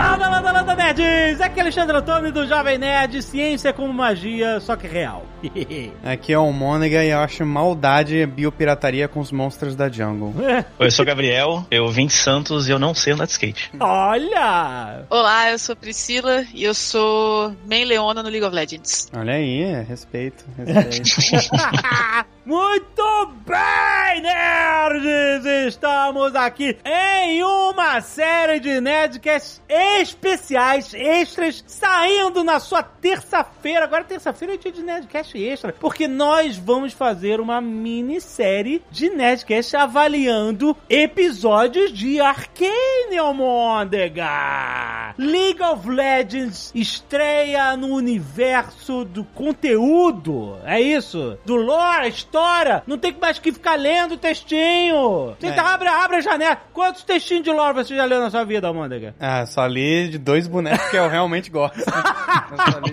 Landa, landa, landa, nerds! Aqui é Alexandre Antônio do Jovem Nerd, ciência como magia, só que real. Aqui é o Mônega e eu acho maldade biopirataria com os monstros da jungle. Oi, eu sou o Gabriel, eu vim de Santos e eu não sei andar de skate. Olha! Olá, eu sou Priscila e eu sou main Leona no League of Legends. Olha aí, respeito, respeito. Muito bem, nerds! Estamos aqui em uma série de Nerdcasts especiais, extras, saindo na sua terça-feira. Agora, terça-feira é dia de Nerdcast extra, porque nós vamos fazer uma minissérie de Nerdcast avaliando episódios de Arcane, Almôndega! League of Legends estreia no universo do conteúdo, é isso? Do lore, história, não tem mais que ficar lendo textinho. Você É. tá- abre, abre a janela. Quantos textinhos de lore você já leu na sua vida, Almôndega? ah, só li de dois bonecos que eu realmente gosto. Eu de-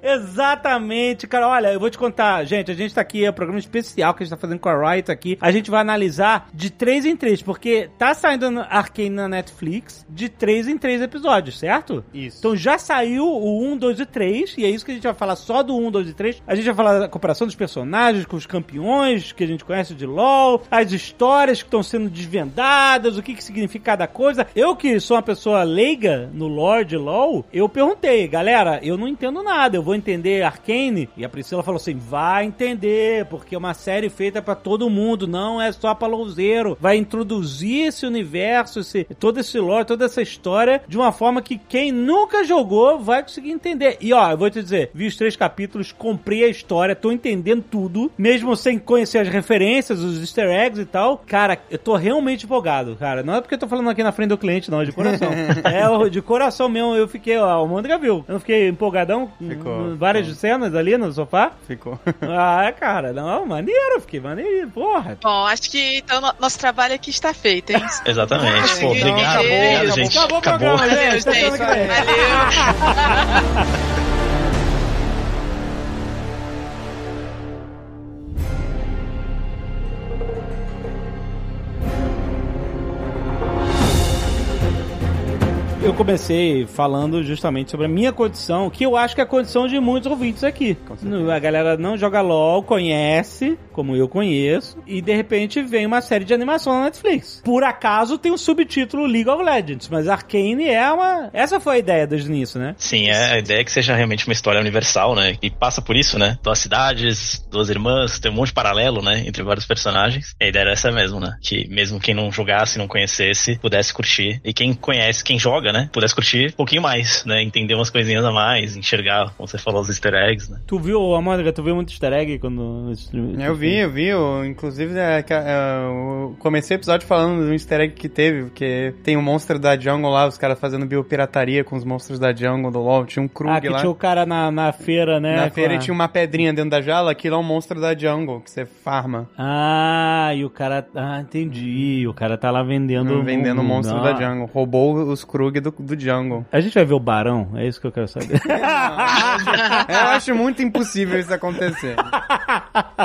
exatamente, cara. Olha, eu vou te contar, gente. A gente tá aqui, é um programa especial que a gente tá fazendo com a Riot aqui. A gente vai analisar de três em três, porque tá saindo Arcane na Netflix de três em três episódios, certo? Isso. Então já saiu o 1, 2 e 3, e é isso que a gente vai falar só do 1, 2 e 3. A gente vai falar da comparação dos personagens com os campeões que a gente conhece de LoL, as histórias que estão sendo desvendadas, o que, que significa cada coisa. Eu que sou uma pessoa leiga no lore de LoL, eu perguntei, galera, eu não entendo nada, eu vou entender Arcane? E a Priscila falou assim, vai entender, porque é uma série feita pra todo mundo, não é só pra louzeiro. Vai introduzir esse universo, esse, todo esse lore, toda essa história, de uma forma que quem nunca jogou vai conseguir entender. E ó, eu vou te dizer, vi os três capítulos, comprei a história, tô entendendo tudo, mesmo sem conhecer as referências, os easter eggs e tal. Cara, eu tô realmente empolgado, cara. Não é porque eu tô falando aqui na frente do cliente, não, é de coração. é de coração mesmo, eu fiquei, ó, o Mônica viu. Eu não fiquei empolgadão? Ficou, Várias ficou. cenas ali no sofá? Ficou. Ah, cara, não, maneiro, fiquei maneiro, porra. Bom, acho que então no- nosso trabalho aqui está feito, hein? Exatamente. Pô, obrigado, acabou, obrigado, acabou, gente. acabou o Acabou. programa, Valeu, gente. Valeu. Eu comecei falando justamente sobre a minha condição, que eu acho que é a condição de muitos ouvintes aqui. A galera não joga LOL, conhece, como eu conheço, e de repente vem uma série de animação na Netflix. Por acaso tem o subtítulo League of Legends, mas Arcane é uma. Essa foi a ideia desde início, né? Sim, é, a ideia é que seja realmente uma história universal, né? E passa por isso, né? Duas cidades, duas irmãs, tem um monte de paralelo, né? Entre vários personagens. E a ideia era essa mesmo, né? Que mesmo quem não jogasse, não conhecesse, pudesse curtir. E quem conhece, quem joga, né? Pudesse curtir um pouquinho mais, né? Entender umas coisinhas a mais, enxergar, como você falou, os easter eggs, né? Tu viu, Amanda, tu viu muito easter egg quando. Eu vi, eu vi. eu, inclusive, é, que, é, eu comecei o episódio falando do easter egg que teve, porque tem um monstro da jungle lá, os caras fazendo biopirataria com os monstros da jungle do LoL. Tinha um Krug Ah, que lá. tinha o cara na, na feira, né? Na feira com e a- tinha uma pedrinha dentro da jala, aquilo é um monstro da jungle, que você farma. Ah, e o cara. Ah, entendi. O cara tá lá vendendo. vendendo o monstro Não. da jungle. Roubou os Krug do, do jungle. A gente vai ver o Barão? É isso que eu quero saber. Eu acho muito impossível isso acontecer.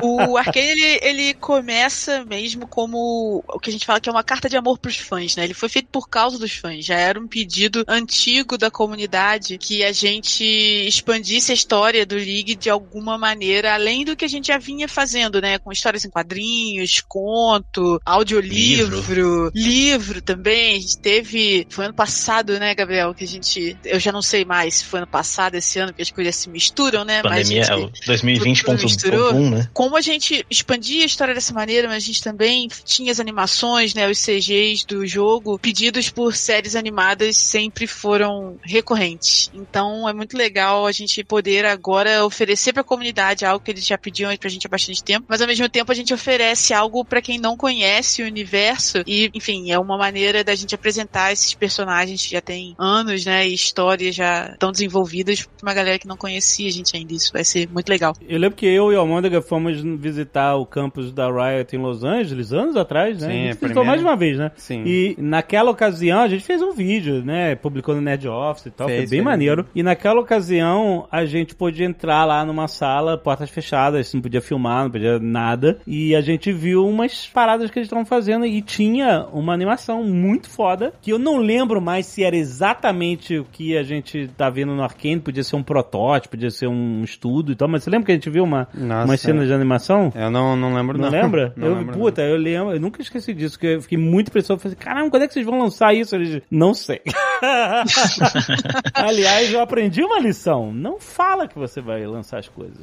O Arcane, ele, ele começa mesmo como o que a gente fala que é uma carta de amor pros fãs, né? Ele foi feito por causa dos fãs. Já era um pedido antigo da comunidade que a gente expandisse a história do League de alguma maneira, além do que a gente já vinha fazendo, né? Com histórias em quadrinhos, conto, audiolivro, livro, também. A gente teve. Foi ano passado, né, Gabriel? Que a gente. Eu já não sei mais se foi ano passado, esse ano, porque as coisas se misturam, né? Pandemia Mas a é gente- o 2020.1, misturou. né? como a gente expandia a história dessa maneira, mas a gente também tinha as animações, né, os CGs do jogo, pedidos por séries animadas sempre foram recorrentes. Então é muito legal a gente poder agora oferecer para a comunidade algo que eles já pediam pra gente há bastante tempo, mas ao mesmo tempo a gente oferece algo para quem não conhece o universo e, enfim, é uma maneira da gente apresentar esses personagens já tem anos, né, e histórias já tão desenvolvidas pra uma galera que não conhecia a gente ainda. Isso vai ser muito legal. Eu lembro que eu e o Almôndega fomos visitar o campus da Riot em Los Angeles, anos atrás, né? Sim, a gente a visitou primeira. mais de uma vez, né? Sim. E naquela ocasião a gente fez um vídeo, né? Publicou no Nerd Office e tal, Fez, foi bem fez. maneiro. E naquela ocasião a gente pôde entrar lá numa sala, portas fechadas, não podia filmar, não podia nada. E a gente viu umas paradas que eles estavam fazendo e tinha uma animação muito foda, que eu não lembro mais se era exatamente o que a gente tá vendo no Arcane, podia ser um protótipo, podia ser um estudo e tal, mas você lembra que a gente viu uma, Nossa, umas cenas de animação? Eu não, não lembro, Não, não. lembra? Não eu, lembro, puta, eu lembro, eu nunca esqueci disso, que eu fiquei muito impressionado. Falei, caramba, quando é que vocês vão lançar isso? Eles, não sei. Aliás, eu aprendi uma lição. Não fala que você vai lançar as coisas.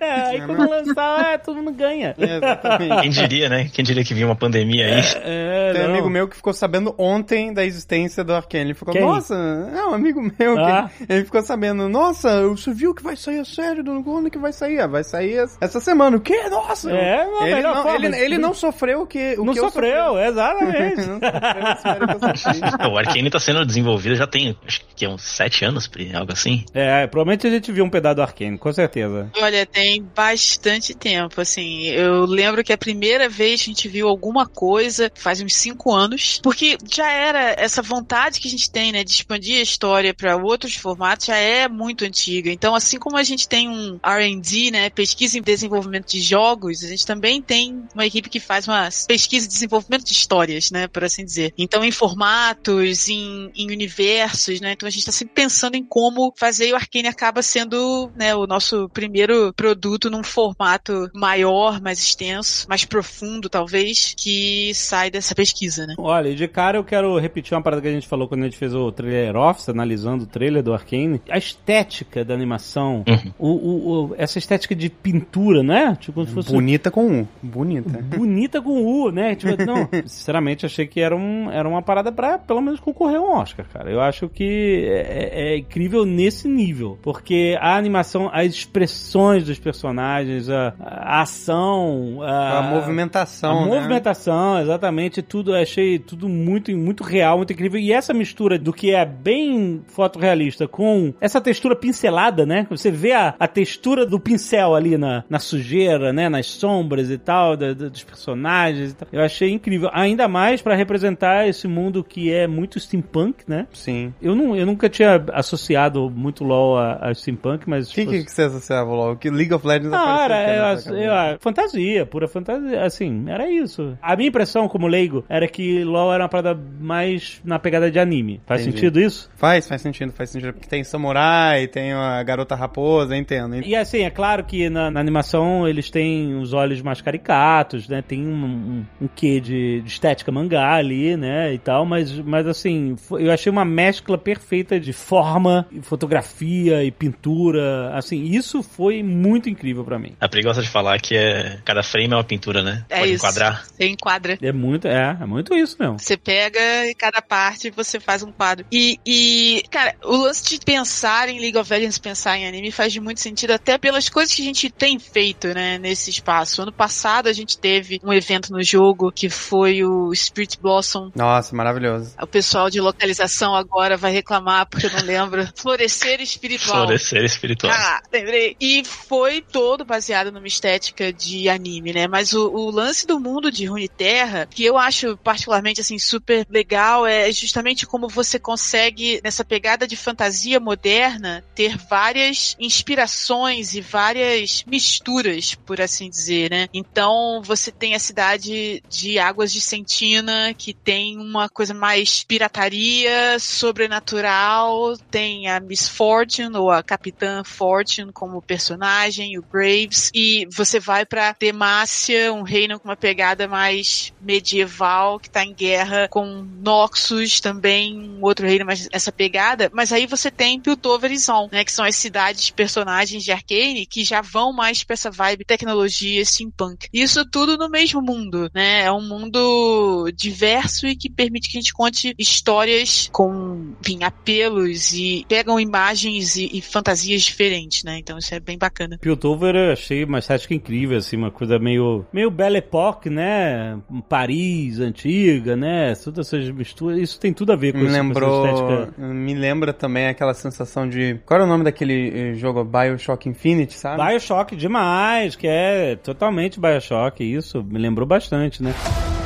É, aí quando lançar, é, todo mundo ganha. não. Exatamente. Quem diria, né? Quem diria que vinha uma pandemia aí? É, Tem um não. amigo meu que ficou sabendo ontem da existência do Arkane. Ele ficou, Quem? nossa, é um amigo meu. que- Ah. Ele ficou sabendo, nossa, você viu que vai sair a série do Quando que vai sair? Ah, vai sair es- essa semana. O quê? Nossa! É, não, ele, melhor não, forma. ele, ele não sofreu o que, o Não que eu sofreu, exatamente. sofreu, espero que eu sofri. O Arcane tá sendo desenvolvido já tem, acho que uns sete anos, algo assim. é, provavelmente a gente viu um pedaço do Arcane, com certeza. Olha, tem bastante tempo, assim. Eu lembro que a primeira vez que a gente viu alguma coisa faz uns cinco anos, porque já era essa vontade que a gente tem, né, de expandir a história para outros formatos, já é muito antiga. Então, assim como a gente tem um R&D, né, pesquisa e desenvolvimento de jogos, a gente também tem uma equipe que faz uma pesquisa e desenvolvimento de histórias, né, por assim dizer. Então, em formatos, em, em universos, né, então a gente tá sempre pensando em como fazer e o Arcane acaba sendo, né, o nosso primeiro produto num formato maior, mais extenso, mais profundo, talvez, que sai dessa pesquisa, né? Olha, de cara eu quero repetir uma parada que a gente falou quando a gente fez o trailer office, analisando o trailer do Arcane. A estética da animação, Uhum. o, o- o- essa estética de pintura, né? Tipo, como se fosse Bonita com U. Bonita. bonita com U, né? Tipo, não, sinceramente achei que era, um, era uma parada pra pelo menos concorrer a um Oscar, cara. Eu acho que é, é incrível nesse nível, porque a animação, as expressões dos personagens, a, a ação, a, A movimentação, a né? movimentação, exatamente, tudo achei tudo muito muito real, muito incrível. E essa mistura do que é bem fotorrealista com essa textura pincelada, né? Você vê a, a textura do pincel ali na, na sujeira, né? Nas sombras e tal, da- da- dos personagens e tal. Eu achei incrível. Ainda mais pra representar esse mundo que é muito steampunk, né? Sim. Eu, não, eu nunca tinha associado muito LoL a, a steampunk, mas... O que, tipo, que você associava logo? Que League of Legends não, apareceu era, eu, eu- fantasia, pura fantasia, assim, era isso. A minha impressão como leigo era que LoL era uma parada mais na pegada de anime. Faz Entendi. sentido isso? Faz, faz sentido, faz sentido. Porque tem samurai, tem a garota raposa, entendo. E assim, é claro que na, na animação eles têm os olhos mais caricatos, né? Tem um, um, um quê de, de estética mangá ali, né? E tal, mas, mas assim, eu achei uma mescla perfeita de forma, e fotografia e pintura. Assim, isso foi muito incrível pra mim. A Pri gosta de falar que é cada frame é uma pintura, né? É Pode isso. enquadrar. Você enquadra. É muito, é, é muito isso mesmo. Você pega e cada parte você faz um quadro. E, e, cara, o lance de pensar em League of Legends, pensar em anime, faz muito sentido até pelas coisas que a gente tem feito, né, nesse espaço. Ano passado a gente teve um evento no jogo que foi o Spirit Blossom. Nossa, maravilhoso. O pessoal de localização agora vai reclamar porque eu não lembro. Florescer espiritual. Florescer espiritual. Ah, lembrei. E foi todo baseado numa estética de anime, né? Mas o, o lance do mundo de Runeterra, que eu acho particularmente assim super legal, é justamente como você consegue nessa pegada de fantasia moderna ter várias inspirações e várias misturas, por assim dizer, né? Então você tem a cidade de Águas de Sentina, que tem uma coisa mais pirataria, sobrenatural, tem a Miss Fortune ou a Capitã Fortune como personagem, o Graves, e você vai pra Demacia, um reino com uma pegada mais medieval, que tá em guerra com Noxus, também um outro reino mais essa pegada, mas aí você tem Piltover e Zon, né, que são as cidades personagens de Arcane que já vão mais pra essa vibe tecnologia steampunk. Isso tudo no mesmo mundo, né? É um mundo diverso e que permite que a gente conte histórias com, enfim, apelos e pegam imagens e, e fantasias diferentes, né? Então isso é bem bacana. Piltover eu achei uma estética incrível, assim, uma coisa meio, meio Belle Époque, né? Paris antiga, né? Todas essas misturas, isso tem tudo a ver com, Me com lembrou. essa estética. Me lembra também aquela sensação de. Qual era o nome daquele eh, jogo Bioshock Infinite, sabe? Bioshock demais. demais, que é totalmente Bioshock, isso me lembrou bastante, né?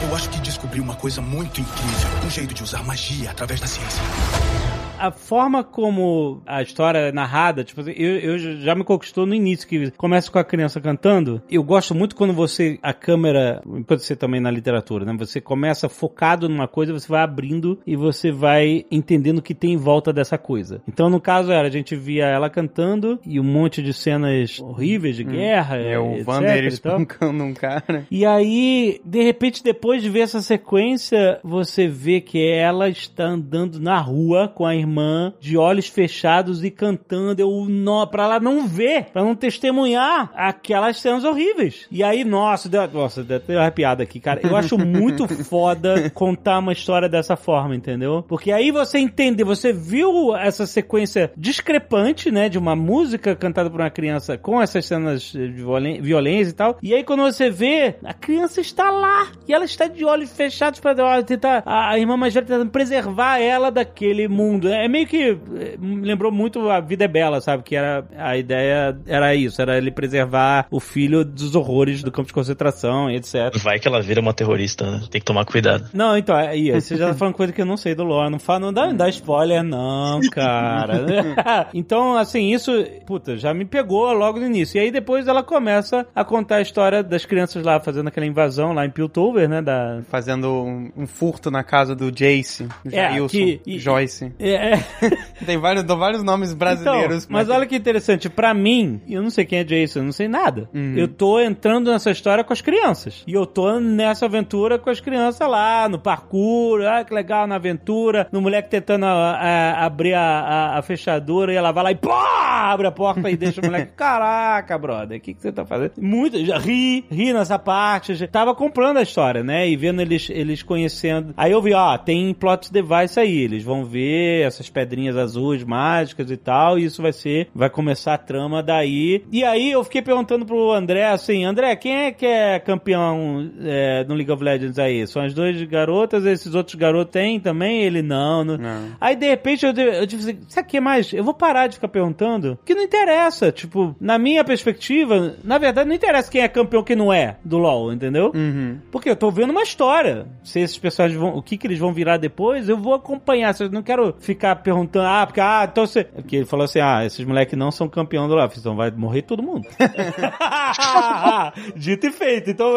Eu acho que descobri uma coisa muito incrível. Um jeito de usar magia através da ciência a forma como a história é narrada, tipo assim, eu, eu já me conquistou no início, que começa com a criança cantando. Eu gosto muito quando você, a câmera, pode ser também na literatura, né? Você começa focado numa coisa, você vai abrindo e você vai entendendo o que tem em volta dessa coisa. Então, no caso, era, a gente via ela cantando e um monte de cenas horríveis de hum. guerra. É, o Vander espancando um cara. E aí, de repente, depois de ver essa sequência, você vê que ela está andando na rua com a irmã irmã de olhos fechados e cantando, eu não, pra ela não ver, pra não testemunhar aquelas cenas horríveis. E aí, nossa, deu, nossa, deu uma arrepiada aqui, cara. Eu acho muito foda contar uma história dessa forma, entendeu? Porque aí você entende, você viu essa sequência discrepante, né, de uma música cantada por uma criança com essas cenas de violência e tal. E aí quando você vê, a criança está lá e ela está de olhos fechados para tentar a, a irmã mais velha tentando preservar ela daquele mundo. É meio que eh, lembrou muito a vida é bela, sabe? Que era a ideia era isso, era ele preservar o filho dos horrores do campo de concentração e etc. Vai que ela vira uma terrorista, né? Tem que tomar cuidado. Não, então, aí, você já tá falando coisa que eu não sei do lore. Não, fala, não dá, não dá spoiler, não, cara. então, assim, isso, puta, já me pegou logo no início. E aí depois ela começa a contar a história das crianças lá fazendo aquela invasão lá em Piltover, né? Da... Fazendo um, um furto na casa do Jace, é, Jailson, que, e, Joyce. É, é. Tem vários, vários nomes brasileiros. Então, mas olha que interessante, para mim, eu não sei quem é Jason, eu não sei nada. Uhum. Eu tô entrando nessa história com as crianças. E eu tô nessa aventura com as crianças lá, no parkour, ah, que legal, na aventura, no moleque tentando a, a, abrir a, a, fechadura e ela vai lá e pô, abre a porta e deixa o moleque. Caraca, brother, o que, que você tá fazendo? Muito, já ri, ri nessa parte. Já tava comprando a história, né? E vendo eles, eles conhecendo. Aí eu vi, ó, tem plot device aí, eles vão ver essas pedrinhas azuis mágicas e tal, e isso vai ser, vai começar a trama daí. E aí eu fiquei perguntando pro André assim, André, quem é que é campeão é, no League of Legends aí? São as duas garotas, esses outros garotos têm também? Ele não. não. não. Aí de repente eu, eu disse assim, sabe o que mais? Eu vou parar de ficar perguntando, que não interessa, tipo, na minha perspectiva, na verdade não interessa quem é campeão quem não é do LoL, entendeu? Uhum. Porque eu tô vendo uma história. Se esses personagens vão, o que que eles vão virar depois, eu vou acompanhar. Eu não quero ficar perguntando, ah, porque, ah, então você. Porque ele falou assim: ah, esses moleques não são campeão do LoL. Então vai morrer todo mundo. Dito e feito. Então,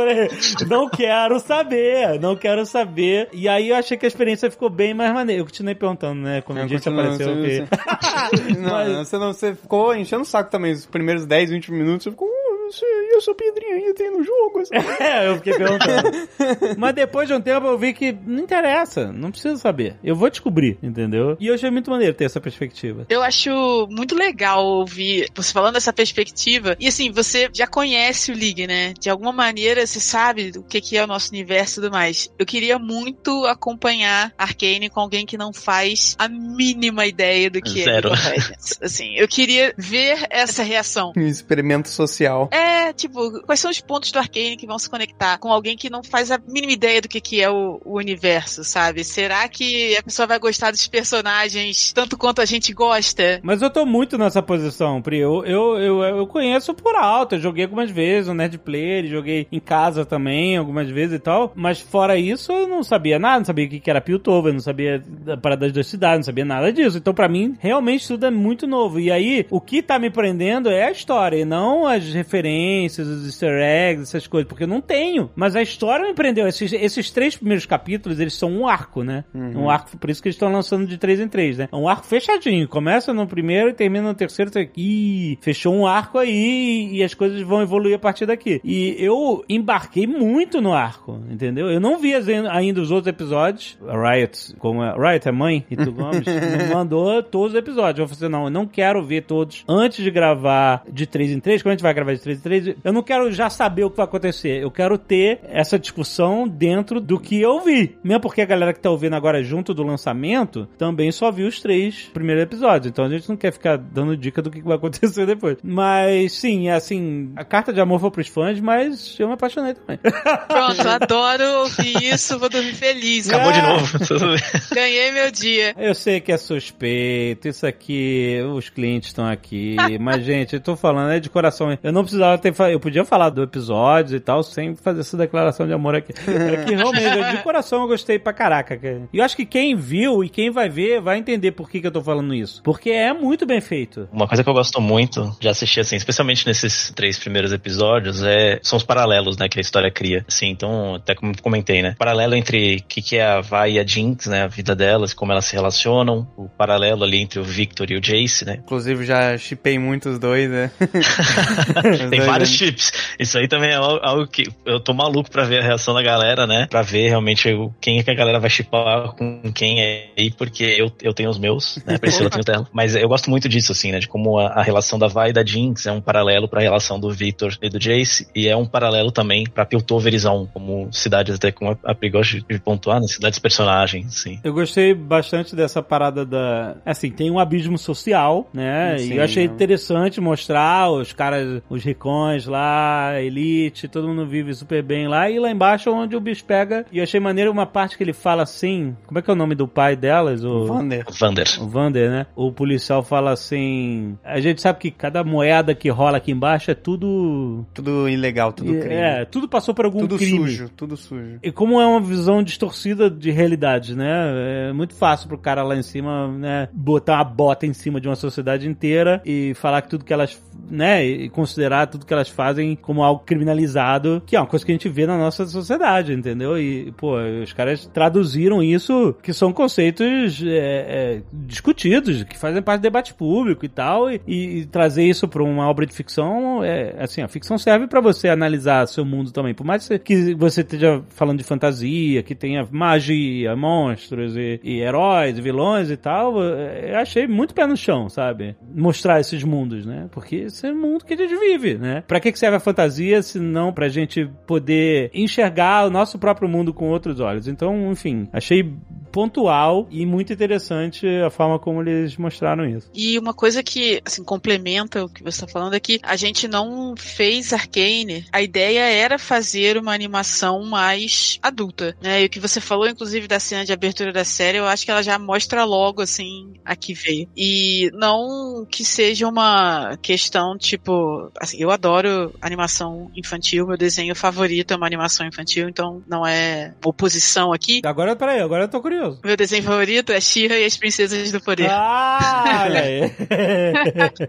não quero saber, não quero saber. E aí eu achei que a experiência ficou bem mais maneira. Eu continuei perguntando, né? Quando a gente apareceu. Você, você... não, Mas... você, não, você ficou enchendo o saco também. Os primeiros 10, 20 minutos, você ficou você e essa pedrinha aí tem no jogo? é, eu fiquei perguntando. Mas depois de um tempo eu vi que não interessa, não precisa saber. Eu vou descobrir, entendeu? E eu achei muito maneiro ter essa perspectiva. Eu acho muito legal ouvir você falando dessa perspectiva. E assim, você já conhece o League, né? De alguma maneira você sabe o que é o nosso universo e tudo mais. Eu queria muito acompanhar Arcane com alguém que não faz a mínima ideia do que Zero. é Legends. Assim, eu queria ver essa reação. Um experimento social. É, tipo, quais são os pontos do Arcane que vão se conectar com alguém que não faz a mínima ideia do que, que é o, o universo, sabe? Será que a pessoa vai gostar dos personagens tanto quanto a gente gosta? Mas eu tô muito nessa posição, Pri. Eu, eu, eu, eu conheço por alto, eu joguei algumas vezes no Nerd Player, joguei em casa também algumas vezes e tal, mas fora isso eu não sabia nada, não sabia o que era Piltover, não sabia da parada das cidades, não sabia nada disso. Então para mim, realmente tudo é muito novo. E aí, o que tá me prendendo é a história e não as referências referências, os easter eggs, essas coisas, porque eu não tenho. Mas a história me prendeu. Esses, esses três primeiros capítulos, eles são um arco, né? Uhum. Um arco, por isso que eles estão lançando de três em três, né? É um arco fechadinho. Começa no primeiro e termina no terceiro. Você... Ih, fechou um arco aí e as coisas vão evoluir a partir daqui. E eu embarquei muito no arco, entendeu? Eu não vi ainda os outros episódios. A Riot, como a Riot é mãe, e tu Gomes, me mandou todos os episódios. Eu falei assim, não, eu não quero ver todos antes de gravar de três em três. Quando a gente vai gravar de 3 3, eu não quero já saber o que vai acontecer. Eu quero ter essa discussão dentro do que eu vi. Mesmo porque a galera que tá ouvindo agora junto do lançamento também só viu os três primeiros episódios. Então a gente não quer ficar dando dica do que vai acontecer depois. Mas sim, é assim, a carta de amor foi pros fãs, mas eu me apaixonei também. Pronto, adoro ouvir isso, vou dormir feliz. Acabou é. de novo. Ganhei meu dia. Eu sei que é suspeito, isso aqui, os clientes estão aqui, mas gente, eu tô falando é de coração. Eu não preciso precisava ter. Eu podia falar do episódio e tal, sem fazer essa declaração de amor aqui. É que realmente, de coração eu gostei pra caraca. cara. E eu acho que quem viu e quem vai ver vai entender por que, que eu tô falando isso. Porque é muito bem feito. Uma coisa que eu gosto muito de assistir, assim, especialmente nesses três primeiros episódios, é, são os paralelos, né, que a história cria. Assim, então, até como comentei, né, paralelo entre o que, que é a Vi e a Jinx, né, a vida delas, como elas se relacionam, o paralelo ali entre o Victor e o Jace, né. Inclusive, já chipei muito os dois, né? Os Tem vários né? chips. Isso aí também é al- algo que eu tô maluco pra ver a reação da galera, né? Pra ver realmente o- quem é que a galera vai chipar com quem é aí, porque eu, eu tenho os meus, né? Priscila tem os dela. Mas eu gosto muito disso, assim, né? De como a, a relação da Vi e da Jinx é um paralelo pra relação do Victor e do Jace, e é um paralelo também pra Piltoverizão, como cidades até como a Pri gosta de pontuar, né? Cidades personagens, assim. Eu gostei bastante dessa parada da. Assim, tem um abismo social, né? Sim, e eu achei né? interessante mostrar os caras, os ricões lá, elite, todo mundo vive super bem lá. E lá embaixo é onde o bicho pega. E eu achei maneiro uma parte que ele fala assim. Como é que é o nome do pai delas? O... Vander. Vander. O Vander, né? O policial fala assim: a gente sabe que cada moeda que rola aqui embaixo é tudo. Tudo ilegal, tudo crime. É, tudo passou por algum tudo crime. sujo, tudo sujo. E como é uma visão distorcida de realidade, né? É muito fácil pro cara lá em cima, né, botar uma bota em cima de uma sociedade inteira e falar que tudo que elas, né, e considerar tudo que elas fazem como algo criminalizado, que é uma coisa que a gente vê na nossa sociedade, entendeu? E, pô, os caras traduziram isso, que são conceitos é, é, discutidos, que fazem parte do debate público e tal, e, e trazer isso pra uma obra de ficção, é, assim, a ficção serve pra você analisar seu mundo também, por mais que você esteja falando de fantasia, que tenha magia, monstros e, e heróis, vilões e tal, eu achei muito pé no chão, sabe? Mostrar esses mundos, né? Porque esse é o mundo que a gente vive, né? Pra que que serve a fantasia se não pra gente poder enxergar o nosso próprio mundo com outros olhos? Então, enfim, achei pontual e muito interessante a forma como eles mostraram isso. E uma coisa que, assim, complementa o que você está falando é que a gente não fez Arcane. A ideia era fazer uma animação mais adulta, né? E o que você falou, inclusive, da cena de abertura da série, eu acho que ela já mostra logo, assim, a que veio. E não que seja uma questão, tipo, assim, eu adoro animação infantil, meu desenho favorito é uma animação infantil, então não é oposição aqui. Agora, peraí, agora eu tô curioso. Meu desenho favorito é She-Ra e as Princesas do Poder. Ah, olha aí.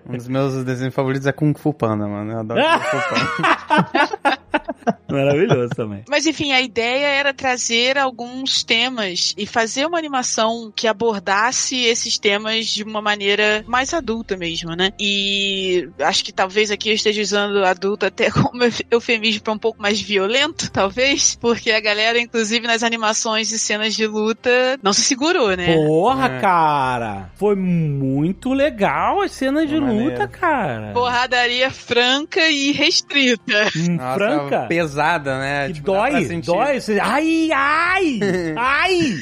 Um dos meus desenhos favoritos é Kung Fu Panda, mano. Eu adoro Kung Fu Panda. Maravilhoso também. Mas enfim, a ideia era trazer alguns temas e fazer uma animação que abordasse esses temas de uma maneira mais adulta mesmo, né? E acho que talvez aqui eu esteja usando adulto até como eufemismo para um pouco mais violento, talvez, porque a galera, inclusive nas animações e cenas de luta, não se segurou, né? Porra, É. cara. Foi muito legal as cenas de luta, cara. Porradaria franca e restrita. Hum, Nossa, Franca. Pesada, né? Que Tipo, dói, dói. Você- Ai, ai, ai.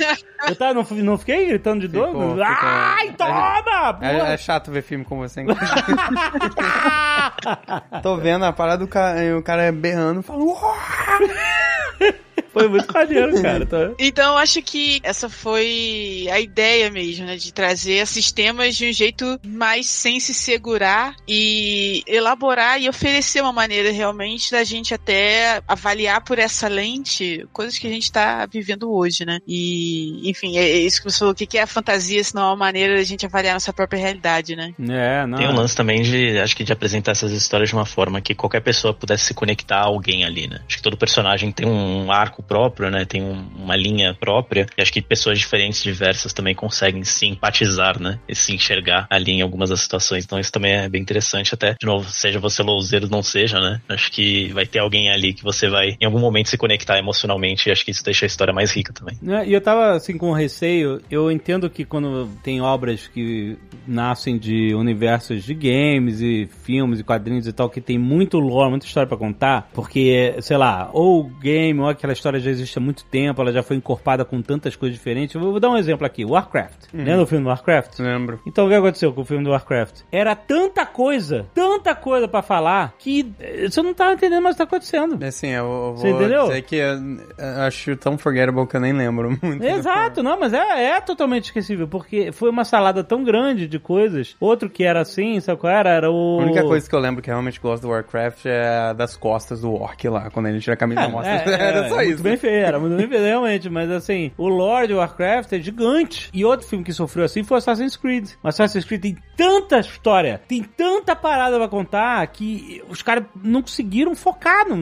Eu tava, não, não fiquei gritando de dor? Ficou, ficou. Ai, toma! É, é chato ver filme com você. Tô vendo a parada do cara, o cara berrando, falando. Foi muito maneiro, cara. Tá- Então, eu acho que essa foi a ideia mesmo, né? De trazer esses temas de um jeito mais sem se segurar e elaborar e oferecer uma maneira realmente da gente até avaliar por essa lente coisas que a gente tá vivendo hoje, né? E, enfim, é isso que você falou. O que que é a fantasia, se não é uma maneira da gente avaliar nossa própria realidade, né? É, não. Tem um lance também de, acho que de apresentar essas histórias de uma forma que qualquer pessoa pudesse se conectar a alguém ali, né? Acho que todo personagem tem um arco próprio, né? Tem um- uma linha própria. E acho que pessoas diferentes, diversas, também conseguem se empatizar, né? E se enxergar ali em algumas das situações. Então isso também é bem interessante, até, de novo, seja você louzeiro não seja, né? Acho que vai ter alguém ali que você vai, em algum momento, se conectar emocionalmente. E acho que isso deixa a história mais rica também. Né, E eu tava assim com receio. Eu entendo que quando tem obras que nascem de universos de games e filmes e quadrinhos e tal, que tem muito lore, muita história pra contar, porque, sei lá, ou game, ou aquela história história já existe há muito tempo, ela já foi encorpada com tantas coisas diferentes. Eu vou dar um exemplo aqui, Warcraft. Lembra o filme do Warcraft? Lembro. Então o que aconteceu com o filme do Warcraft? Era tanta coisa, tanta coisa pra falar, que eh, você não tava entendendo mais o que tá acontecendo. Assim, eu, eu Você entendeu? dizer que eu, eu acho tão forgettable que eu nem lembro muito. Exato, não, mas é, é totalmente esquecível, porque foi uma salada tão grande de coisas. Outro que era assim, sabe qual era? Era o. A única coisa que eu lembro que eu realmente gosto do Warcraft é das costas do orc lá, quando ele tira a camisa e mostra. É, é, era só é isso. Muito bem feito, era muito bem feito, realmente. Mas assim, o Lord Warcraft é gigante. E outro filme que sofreu assim foi Assassin's Creed. O Assassin's Creed tem tanta história, tem tanta parada pra contar que os caras não conseguiram focar, no,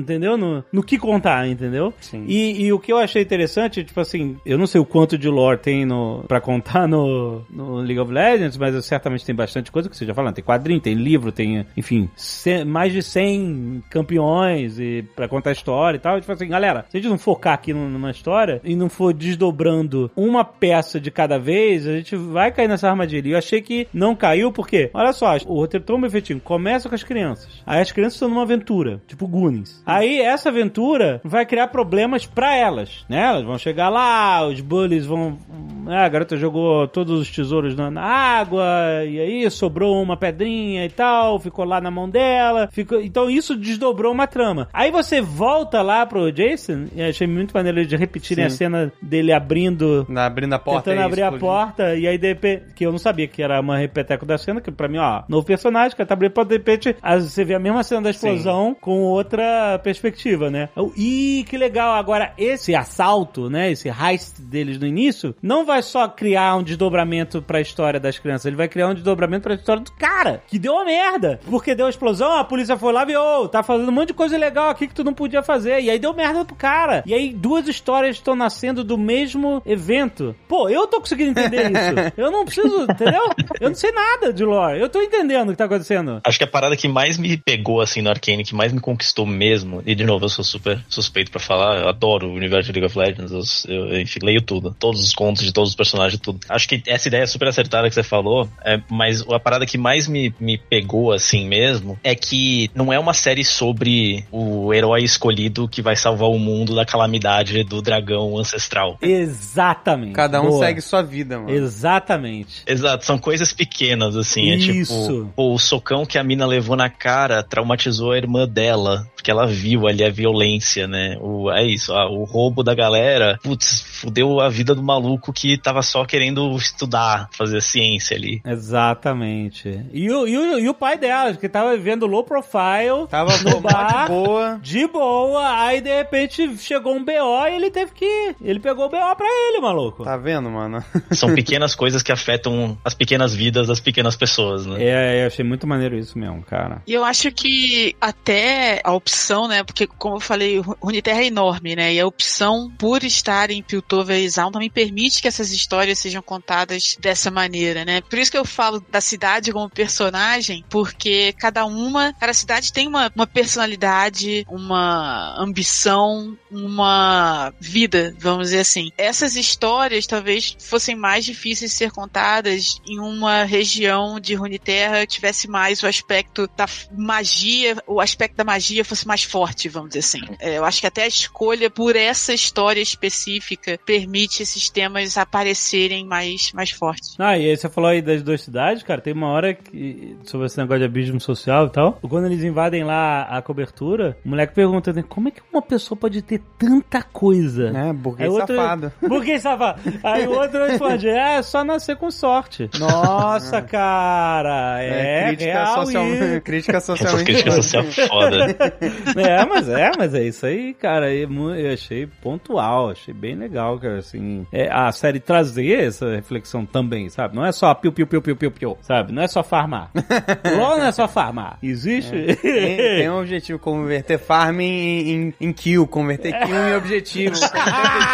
entendeu? No, no que contar, entendeu? Sim. E, e o que eu achei interessante, tipo assim, eu não sei o quanto de lore tem no, pra contar no, no League of Legends, mas certamente tem bastante coisa que você já falando. Tem quadrinho, tem livro, tem, enfim, cem- mais de 100 campeões e pra contar a história e tal. E, tipo assim, galera, se a gente não focar aqui num- numa história e não for desdobrando uma peça de cada vez, a gente vai cair nessa armadilha. E eu achei que não caiu porque, olha só, o roteiro tão bem feitinho. Começa com as crianças. Aí as crianças estão numa aventura, tipo Goonies. Aí essa aventura vai criar problemas pra elas, né? Elas vão chegar lá, os bullies vão. né, a garota jogou todos os tesouros na, na água, e aí sobrou uma pedrinha e tal, ficou lá na mão dela. Ficou... Então isso desdobrou uma trama. Aí você volta lá pro Jason, e achei muito maneiro de repetirem Sim. a cena dele abrindo Na- abrindo a porta tentando e abrir a explodindo. porta, e aí de repente, que eu não sabia que era uma repeteco da cena, que pra mim, ó, novo personagem, que tá abrindo a porta, de repente, você vê a mesma cena da explosão com outra perspectiva, né? Ih, que legal, agora esse assalto, né, esse heist deles no início, não vai só criar um desdobramento pra história das crianças, ele vai criar um desdobramento pra história do cara, que deu uma merda, porque deu a explosão, a polícia foi lá e viu, "Ô, tá fazendo um monte de coisa legal aqui que tu não podia fazer, e aí deu merda pro cara, e aí duas histórias estão nascendo do mesmo evento. Pô, eu tô conseguindo entender isso. Eu não preciso, entendeu? Eu não sei nada de lore. Eu tô entendendo o que tá acontecendo. Acho que a parada que mais me pegou, assim, no Arcane, que mais me conquistou mesmo, e de novo, eu sou super suspeito pra falar, eu adoro o universo de League of Legends, eu, eu enfim, leio tudo, todos os contos de todos os personagens, tudo. Acho que essa ideia super acertada que você falou, é, mas a parada que mais me, me pegou, assim mesmo, é que não é uma série sobre o herói escolhido que vai salvar o mundo da calamidade do dragão ancestral. Exatamente. Cada um Boa. segue sua vida, mano. Exatamente. Exato, são coisas pequenas, assim. É Isso. tipo, pô, o socão que a mina levou na cara traumatizou a irmã dela. Porque ela viu ali a violência, né? O, é isso, ah, o roubo da galera, putz, fudeu a vida do maluco que tava só querendo estudar, fazer ciência ali. Exatamente. E o, e o, e o pai dela, que tava vivendo low profile, Tava no no bar, de boa. de boa, aí de repente chegou um BO e ele teve que. Ele pegou o BO pra ele, maluco. Tá vendo, mano? São pequenas coisas que afetam as pequenas vidas das pequenas pessoas, né? É, eu achei muito maneiro isso mesmo, cara. E eu acho que até a opção, né? Porque, como eu falei, Runeterra é enorme, né? E a opção por estar em Piltover e Zaun também permite que essas histórias sejam contadas dessa maneira, né? Por isso que eu falo da cidade como personagem, porque cada uma, cada cidade tem uma, uma personalidade, uma ambição, uma vida, vamos dizer assim. Essas histórias talvez fossem mais difíceis de ser contadas em uma região de Runeterra que tivesse mais o aspecto da magia, o aspecto da magia fosse mais forte, vamos dizer assim. É, eu acho que até a escolha por essa história específica permite esses temas aparecerem mais, mais fortes. Ah, e aí você falou aí das duas cidades, cara, tem uma hora que, sobre esse negócio de abismo social e tal, quando eles invadem lá a cobertura, o moleque pergunta, né, como é que uma pessoa pode ter tanta coisa? É, burguês outro- safado. Burguês safado. Aí o outro responde, é, é só nascer com sorte. Nossa, cara, é, crítica, real social... isso. crítica Essa socialmente. crítica social foda. É, mas é, mas é isso aí, cara. é Eu achei pontual, achei bem legal, cara. Assim, é, a série trazer essa reflexão também, sabe? Não é só piu, piu, piu, piu, piu, piu, sabe? Não é só farmar. LOL não é só farmar. Existe. Tem, tem um objetivo, converter farm em, em, em kill, converter kill em objetivo.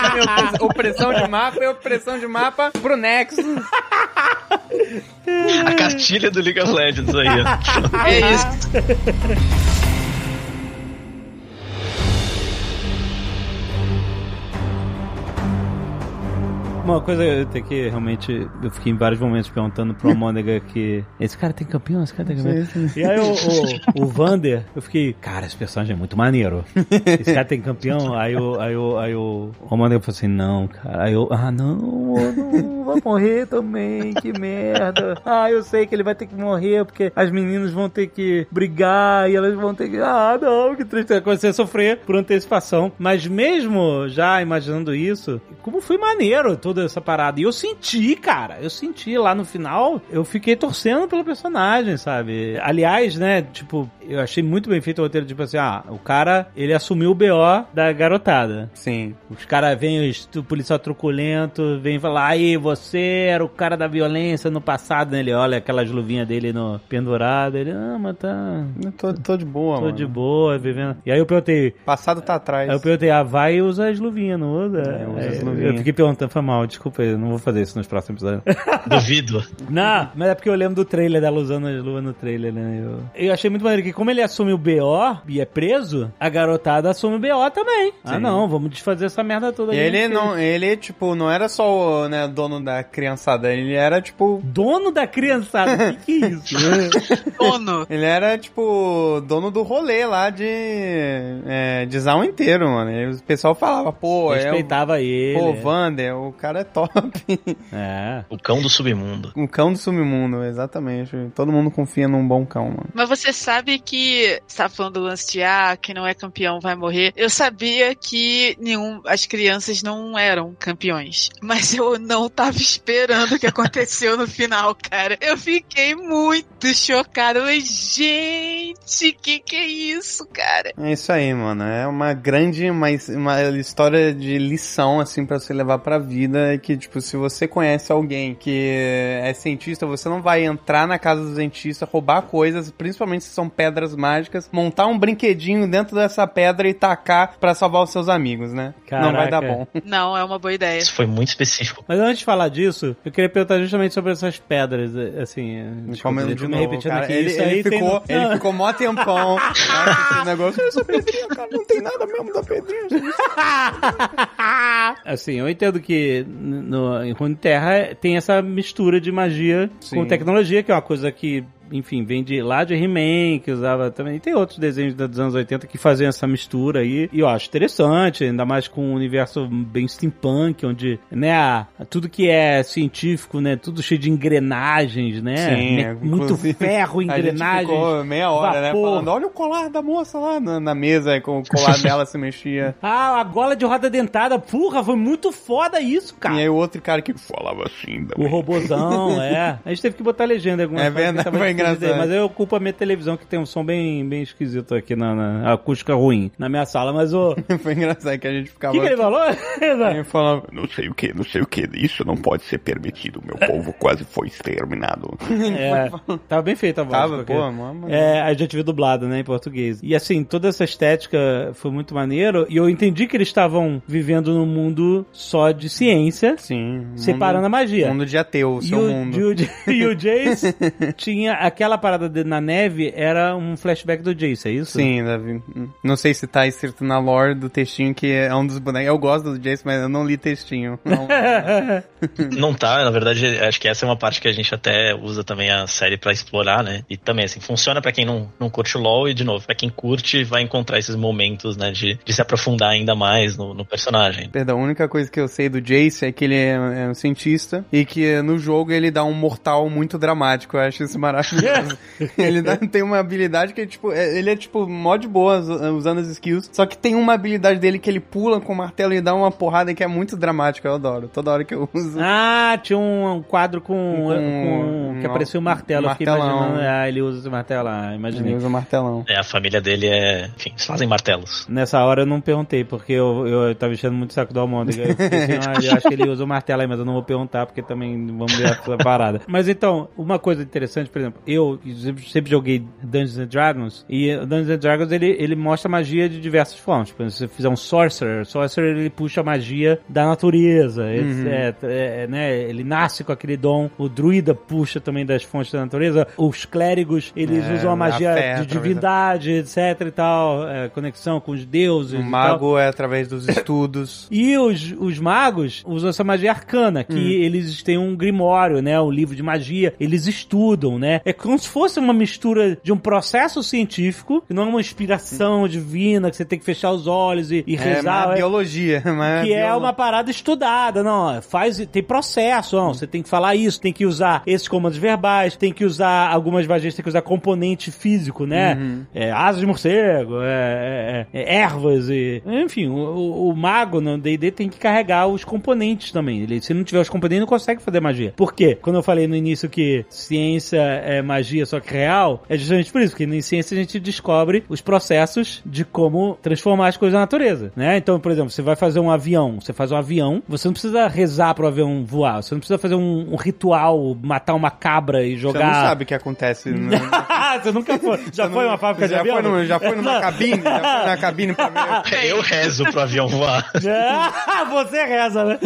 Converter opressão de mapa e opressão de mapa pro Nexus. A cartilha do League of Legends aí, ó. É isso. Uma coisa eu tenho que realmente. Eu fiquei em vários momentos perguntando pro Almôndega que. Esse cara tem campeão, esse cara tem campeão. E aí o, o, o Vander, eu fiquei, cara, esse personagem é muito maneiro. Esse cara tem campeão. Aí o, aí o, aí o Almôndega falou assim: não, cara. Aí eu, ah, não, não, vai morrer também, que merda. Ah, eu sei que ele vai ter que morrer porque as meninas vão ter que brigar e elas vão ter que. Ah, não, que triste. Comecei a sofrer por antecipação. Mas mesmo já imaginando isso, como foi maneiro toda essa parada. E eu senti, cara, eu senti lá no final, eu fiquei torcendo pelo personagem, sabe? Aliás, né, tipo, eu achei muito bem feito o roteiro, tipo assim, ah, o cara, ele assumiu o BO da garotada. Sim. Os caras vêm, o policial truculento, vem falar, aí, você era o cara da violência no passado, né? Ele olha aquelas luvinhas dele no pendurado, ele, ah, mas tá... Eu tô, tô de boa, Tô mano. de boa, vivendo. E aí eu perguntei, Passado tá atrás. Aí eu perguntei, ah, vai e usa as luvinhas, não usa? É, usa as luvinhas. Eu fiquei perguntando, foi mal, desculpa, eu não vou fazer isso nos próximos episódios. Duvido. não, mas é porque eu lembro do trailer dela usando as luvas no trailer, né? Eu, eu achei muito maneiro que como ele assume o BO e é preso, a garotada assume o BO também. Ah, Sim. não, vamos desfazer essa merda toda aí. ele não, ele, tipo, não era só o né, dono da criançada, ele era, tipo. Dono da criançada, o que, que é isso? Dono. Ele era, tipo, dono do rolê lá de. É, de Zaun inteiro, mano. E o pessoal falava, pô, é. Respeitava O, ele. pô, Vander, o cara é top. É. O cão do submundo. um cão do submundo, exatamente. Todo mundo confia num bom cão, mano. Mas você sabe que você tá falando do lance de ah, quem não é campeão vai morrer. Eu sabia que nenhum, as crianças não eram campeões. Mas eu não tava esperando o que aconteceu no final, cara. Eu fiquei muito chocada. Eu falei, gente, que que é isso, cara? É isso aí, mano. É uma grande, mas uma história de lição, assim, pra você levar pra vida. É que, tipo, se você conhece alguém que é cientista, você não vai entrar na casa do cientista, roubar coisas, principalmente se são pedras mágicas, montar um brinquedinho dentro dessa pedra e tacar pra salvar os seus amigos, né? Não vai dar Caraca. bom. Não, é uma boa ideia. Isso foi muito específico. Mas antes de falar disso, eu queria perguntar justamente sobre essas pedras, assim... desculpa, Como eu me novo, repetindo cara, aqui. ele, Isso ele tem ficou, no- ele ficou mó tempão. Nossa, esse negócio. Essa pedrinha, cara, não tem nada mesmo da pedrinha. gente. Assim, eu entendo que no, em Runeterra tem essa mistura de magia com Sim. tecnologia, que é uma coisa que, enfim, vem de lá de He-Man, que usava também. E tem outros desenhos dos anos 80 que faziam essa mistura aí. E eu acho interessante, ainda mais com um universo bem steampunk, onde, né, a- tudo que é científico, né, tudo cheio de engrenagens, né? Sim, né, muito ferro, engrenagens. ficou meia hora, né? vapor. Falando, olha o colar da moça lá na, na mesa, com o colar dela se mexia. Ah, a gola de roda dentada, porra, foi muito foda isso, cara. E aí o outro cara que Falava assim O também. robozão, é. A gente teve que botar legenda em algumas É verdade, foi engraçado. Mas eu culpo a minha televisão que tem um som bem, bem esquisito aqui na, na acústica ruim na minha sala. Mas o. O foi engraçado que a gente ficava. que, que ele falou? Ele falava, Não sei o que, não sei o que. Isso não pode ser permitido. Meu povo quase foi exterminado. é, tava bem feita a voz. tava, porque- pô. É, a gente viu dublado, né, em português. E assim, toda essa estética foi muito maneiro. E eu entendi que eles estavam vivendo num mundo só de ciência, Sim. separando a magia. Mundo de ateu, o E seu o, mundo. e o- e o Jace tinha aquela parada de- na neve, era um flashback do Jace, é isso? Sim, Davi. Não sei se tá escrito na lore do textinho que é um dos bonecos. Eu gosto do Jason, mas eu não li textinho. Não. Não tá, na verdade, acho que essa é uma parte que a gente até usa também a série pra explorar, né? E também, assim, funciona pra quem não, não curte o LoL e, de novo, pra quem curte, vai encontrar esses momentos, né, de, de se aprofundar ainda mais no, no personagem. Perdão, a única coisa que eu sei do Jace é que ele é, é um cientista e que no jogo ele dá um mortal muito dramático. Eu acho isso maravilhoso. ele tem uma habilidade que, tipo, é- ele é, tipo, mó de boa us- usando as skills. Só que tem uma habilidade dele que ele pula com o martelo e dá uma porrada que é muito dramática. Eu adoro. Toda hora que eu uso. Ah, tinha um quadro com, Com- com- que aparecia o martelo. Eu fiquei martelão. imaginando. Ah, ele usa esse martelo. Ah, Ele imaginei. usa o martelão. É, a família dele é. Enfim, eles fazem martelos. Nessa hora eu não perguntei, porque eu, eu, tava enchendo muito o saco do Almôndega. Eu fiquei assim, ah, eu acho que ele usa o martelo aí, mas eu não vou perguntar, porque também vamos ver essa parada. Mas então, uma coisa interessante, por exemplo, eu sempre, joguei Dungeons and Dragons, e Dungeons and Dragons ele, ele mostra magia de diversas formas. Exemplo, se você fizer um Sorcerer, Sorcerer ele puxa a magia da natureza, ele, é, é, né, ele nasce com aquele dom. O druida puxa também das fontes da natureza. Os clérigos, eles É, usam a magia fé de divindade, etc e tal, é, conexão com os deuses O mago é através dos estudos. E os, os magos usam essa magia arcana, que Hum. eles têm um grimório, né? Um livro de magia. Eles estudam, né? É como se fosse uma mistura de um processo científico, que não é uma inspiração divina, que você tem que fechar os olhos e, e É rezar. uma é- biologia. Mas que é biolo- uma parada estudada, não, faz, tem processo, não, você tem que falar isso, tem que usar esses comandos verbais, tem que usar, algumas magias tem que usar componente físico, né, Uhum. é, asas de morcego, é, é- é ervas e, enfim, o, o- o mago no D&D tem que carregar os componentes também, ele, se não tiver os componentes não consegue fazer magia. Por quê? Quando eu falei no início que ciência é magia só que real, é justamente por isso, porque em ciência a gente descobre os processos de como transformar as coisas na natureza, né? Então, por exemplo, você vai fazer um avião, você faz um avião, você não precisa rezar pro avião voar, você não precisa fazer um, um ritual, matar uma cabra e Você jogar... não sabe o que acontece. No... você nunca foi. Já foi uma fábrica de já avião? Foi no- já foi numa cabine? Já foi na cabine pra ver. Eu rezo pro avião voar. Ah, você reza, né?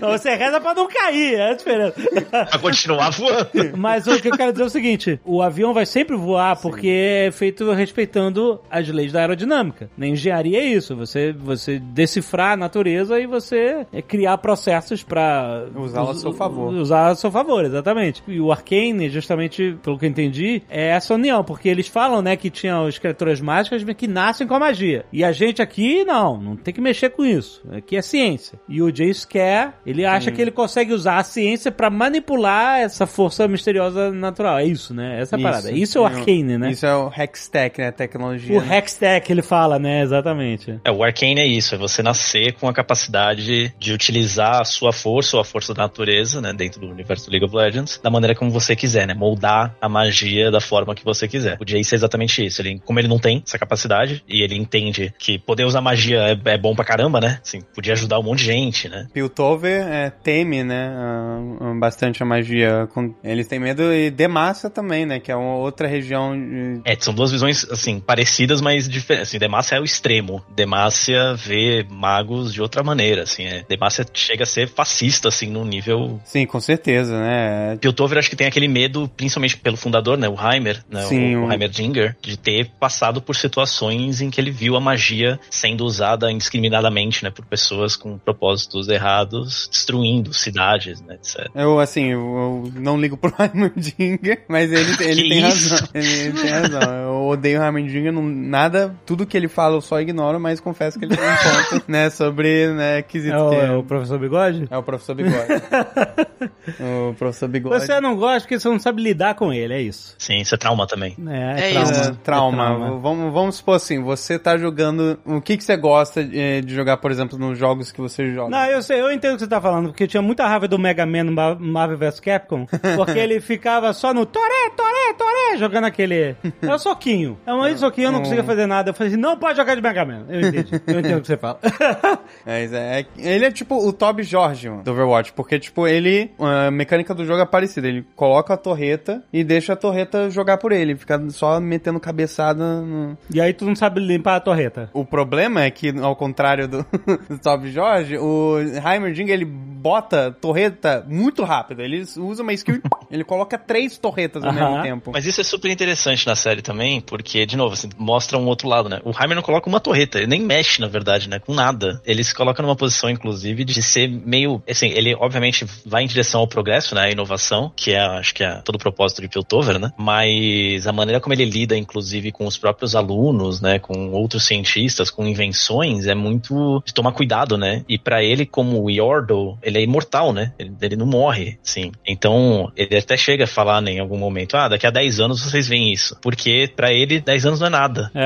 Não, Você reza pra não cair, é a diferença. Pra continuar voando. Mas o que eu quero dizer é o seguinte: o avião vai sempre voar porque é feito respeitando as leis da aerodinâmica. Na engenharia é isso: você, você decifrar a natureza e você é, criar processos pra Usá-la a seu favor. Usar a seu favor, exatamente. E o Arcane, justamente, pelo que eu entendi, é essa união, porque eles falam, né, que tinham as criaturas mágicas que nascem com a magia. E a gente aqui, não, não tem que mexer com isso. Aqui é ciência. E o Jace quer, ele acha que ele consegue usar a ciência pra manipular essa força misteriosa natural. É isso, né? Essa é a parada. Isso é o Arcane, né? Isso é o Hextech, né? Tecnologia. O Hextech ele fala, né? Exatamente. É, o Arcane é isso, é você nascer com a capacidade de utilizar a sua força ou a força da natureza, né, dentro do universo do League of Legends, da maneira como você quiser, né, moldar a magia da forma que você quiser. O Jace é exatamente isso, ele, como ele não tem essa capacidade, e ele entende que poder usar magia é, é bom pra caramba, né, assim, podia ajudar um monte de gente, né. Piltover é, teme, né? ah, bastante a magia. Eles têm medo e Demacia também, né? Que é uma outra região. de- É, são duas visões, assim, parecidas, mas diferentes. Assim, Demacia é o extremo. Demacia vê magos de outra maneira, assim. É. Demacia chega a ser fascista, assim, num nível Sim, com certeza, né? Piltover acho que tem aquele medo, principalmente pelo fundador, né, o Heimer, né, Sim, o, o Heimerdinger, de ter passado por situações em que ele viu a magia sendo usada indiscriminadamente, né, por pessoas com propósitos errados, destruindo cidades, né, etc. Eu, assim, eu, eu não ligo pro Heimerdinger, mas ele, ele Que tem isso? razão. Ele, ele tem razão. Eu odeio o Heimerdinger, não, nada, tudo que ele fala eu só ignoro, mas confesso que ele tem um ponto, né, sobre, né, quesitos É o, que é o professor Bigode? É o professor Bigode. o professor Bigode. Você não gosta porque você não sabe lidar com ele, é isso. Sim, isso é trauma também. É, É trauma. isso. É, trauma. É trauma. Vamos, vamos supor assim, você tá jogando. O que, que você gosta eh, de jogar, por exemplo, nos jogos que você joga? Não, eu sei, eu entendo o que você tá falando, porque eu tinha muita raiva do Mega Man no Ma- Marvel vs Capcom, porque ele ficava só no toré, toré, toré, jogando aquele. É o soquinho. É um soquinho, eu não conseguia fazer nada. Eu falei assim, não pode jogar de Mega Man. Eu entendi. Eu entendo o que você fala. É, é- é- ele é tipo o Toby Jorge mano, do Overwatch, porque, tipo, ele. A mecânica do jogo é parecida. Ele coloca a torreta e deixa a torreta jogar por ele, fica só metendo cabeçada no. e aí tu não sabe limpar a torreta. O problema é que, ao contrário do, do Top Jorge, o Heimerdinger ele bota torreta muito rápido. Ele usa uma skill ele coloca três torretas ao Aham. mesmo tempo. Mas isso é super interessante na série também, porque, de novo, assim, mostra um outro lado, né? O Heimer não coloca uma torreta, ele nem mexe, na verdade, né? Com nada. Ele se coloca numa posição, inclusive, de ser meio. Assim, ele obviamente vai em direção ao progresso, né? A inovação, que é, acho que é todo o propósito de Piltover, né? Mas a maneira como ele lida, inclusive, com os próprios alunos, né? Com outros cientistas, com invenções, é muito de tomar cuidado, né? E pra ele, como o Yordle, ele é imortal, né? Ele, ele não morre, sim. Então, ele até chega a falar né, em algum momento, ah, daqui a 10 anos vocês veem isso. Porque pra ele, 10 anos não é nada. É,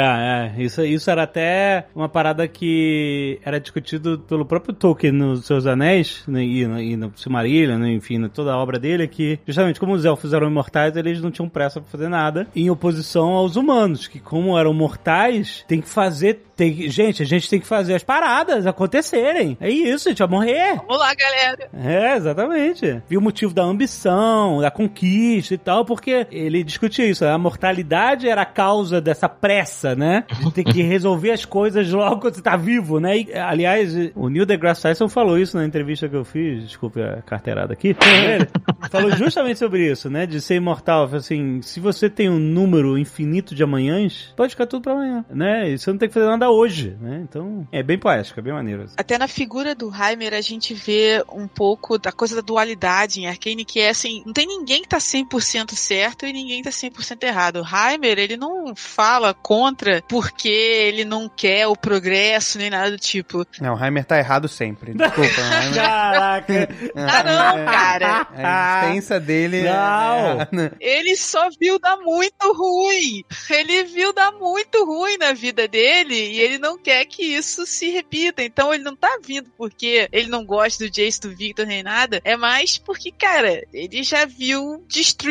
é. Isso, isso era até uma parada que era discutido pelo próprio Tolkien nos Seus Anéis né, e, no- e no Silmarillion, né, enfim, em toda a obra dele, que justamente como os elfos eram imortais, eles não tinham pressa pra fazer nada, em oposição aos humanos, que como eram mortais, tem que fazer. Tem, gente, a gente tem que fazer as paradas acontecerem. É isso, a gente vai morrer. Vamos lá, galera. É, exatamente. Viu o motivo da ambição, da conquista. e tal, porque ele discutia isso. A mortalidade era a causa dessa pressa, né? De ter que resolver as coisas logo quando você tá vivo, né? E, aliás, o Neil deGrasse Tyson falou isso na entrevista que eu fiz, desculpe a carteirada aqui, ele falou justamente sobre isso, né? De ser imortal. Assim, se você tem um número infinito de amanhãs, pode ficar tudo pra amanhã, né? E você não tem que fazer nada hoje, né? Então, é bem poético, é bem maneiro. Até na figura do Heimer a gente vê um pouco da coisa da dualidade em Arcane, que é assim, não tem ninguém que tá 100% certo e ninguém tá 100% errado. O Heimer, ele não fala contra porque ele não quer o progresso nem nada do tipo. Não, o Heimer tá errado sempre. Desculpa. Heimer- Caraca! Ah, não, cara. A existência dele é- Não. é- Ele só viu dar muito ruim. Ele viu dar muito ruim na vida dele e ele não quer que isso se repita. Então ele não tá vindo porque ele não gosta do Jace, do Victor nem nada. É mais porque, cara, ele já viu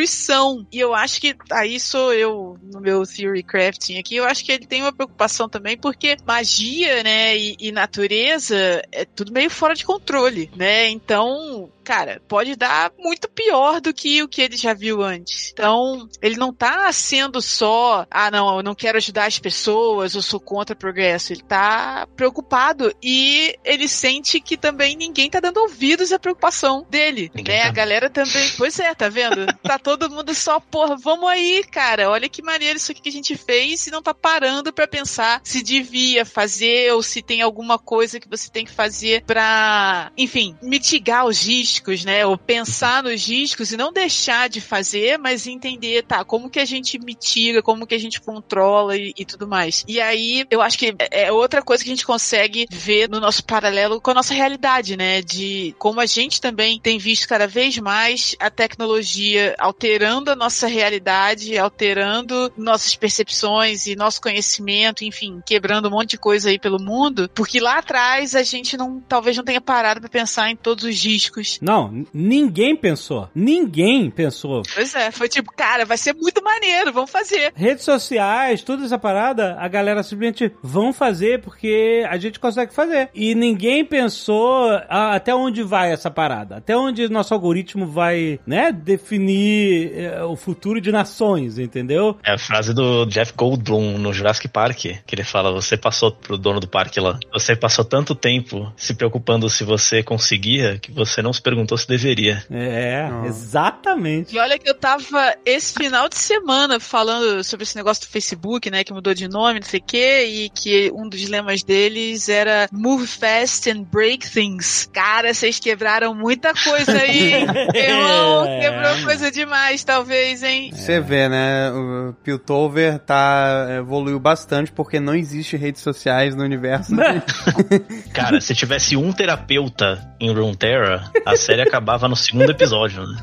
destruição. E eu acho que aí sou eu no meu theory crafting aqui. Eu acho que ele tem uma preocupação também porque magia, né, e, e natureza é tudo meio fora de controle, né? Então, cara, pode dar muito pior do que o que ele já viu antes. Então, ele não tá sendo só, ah, não, eu não quero ajudar as pessoas, eu sou contra o progresso. Ele tá preocupado e ele sente que também ninguém tá dando ouvidos à preocupação dele, Ninguém né? tá. A galera também, pois é, tá vendo? Tá todo mundo só, porra, vamos aí, cara, olha que maneiro isso aqui que a gente fez e não tá parando pra pensar se devia fazer ou se tem alguma coisa que você tem que fazer pra, enfim, mitigar os riscos, né? Ou pensar nos riscos e não deixar de fazer, mas entender, tá, como que a gente mitiga, como que a gente controla e, e tudo mais. E aí, eu acho que é outra coisa que a gente consegue ver no nosso paralelo com a nossa realidade, né? De como a gente também tem visto cada vez mais a tecnologia alterando a nossa realidade, alterando nossas percepções e nosso conhecimento, enfim, quebrando um monte de coisa aí pelo mundo, porque lá atrás a gente não, talvez não tenha parado pra pensar em todos os riscos. Não, ninguém pensou. Ninguém pensou. Pois é, foi tipo, cara, vai ser muito maneiro, vamos fazer. Redes sociais, toda essa parada, a galera simplesmente vão fazer porque a gente consegue fazer. E ninguém pensou até onde vai essa parada, até onde nosso algoritmo vai, né, definir eh, o futuro de nações, entendeu? É a frase do Jeff Goldblum no Jurassic Park, que ele fala, você passou pro dono do parque lá, você passou tanto tempo se preocupando se você conseguia, que você não se perguntou se deveria. É, Ah. exatamente. E olha que eu tava esse final de semana falando sobre esse negócio do Facebook, né, que mudou de nome, não sei o quê, e que um dos lemas deles era Move Fast and Break Things. Cara, vocês quebraram muita coisa aí, hein? Irmão, É. quebrou coisa demais, talvez, hein? Você vê, né? O Piltover tá, evoluiu bastante porque não existe redes sociais no universo. Cara, se tivesse um terapeuta em Runeterra, a série acabava no segundo episódio, né?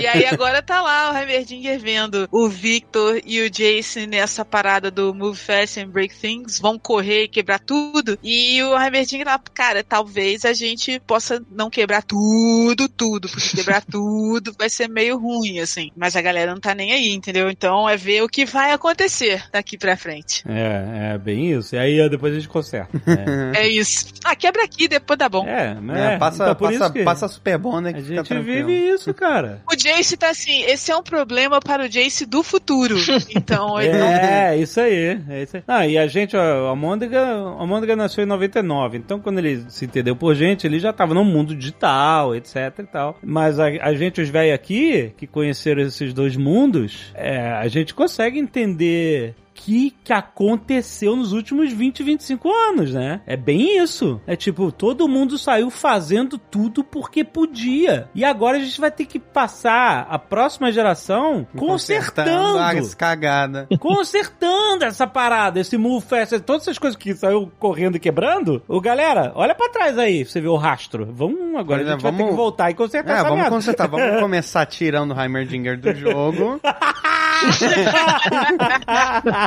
E aí agora tá lá o Heimerdinger vendo o Victor e o Jason nessa parada do Move Fast and Break Things, vão correr e quebrar tudo. E o Heimerdinger lá, cara, talvez a gente possa não quebrar tudo, tudo, porque quebrar tudo vai ser meio ruim, assim. Mas a galera não tá nem aí, entendeu? Então é ver o que vai acontecer daqui pra frente. É, é bem isso. E aí depois a gente conserta. É, É isso. Ah, quebra aqui, depois tá bom. é, mas É, é, passa, então por passa, isso que passa super bom, né? a gente vive isso, cara. O Jace tá assim, esse é um problema para o Jace do futuro. Então ele não É, isso aí, é isso aí. Ah, e a gente, ó, a Môndega, a Môndega nasceu em 99, então quando ele se entendeu por gente, ele já tava no mundo digital, etc e tal. Mas a, a gente, os velhos aqui, que conheceram esses dois mundos, é, a gente consegue entender que que aconteceu nos últimos 20, 25 anos, né? É bem isso. É tipo, todo mundo saiu fazendo tudo porque podia. E agora a gente vai ter que passar a próxima geração consertando. as cagadas. consertando essa parada, esse move fast, todas essas coisas que saiu correndo e quebrando. Ô, galera, olha pra trás aí, você vê o rastro. Vamos agora, a é, gente vai ter vamos- que voltar e consertar É, essa vamos merda. consertar. Vamos começar tirando o Heimerdinger do jogo.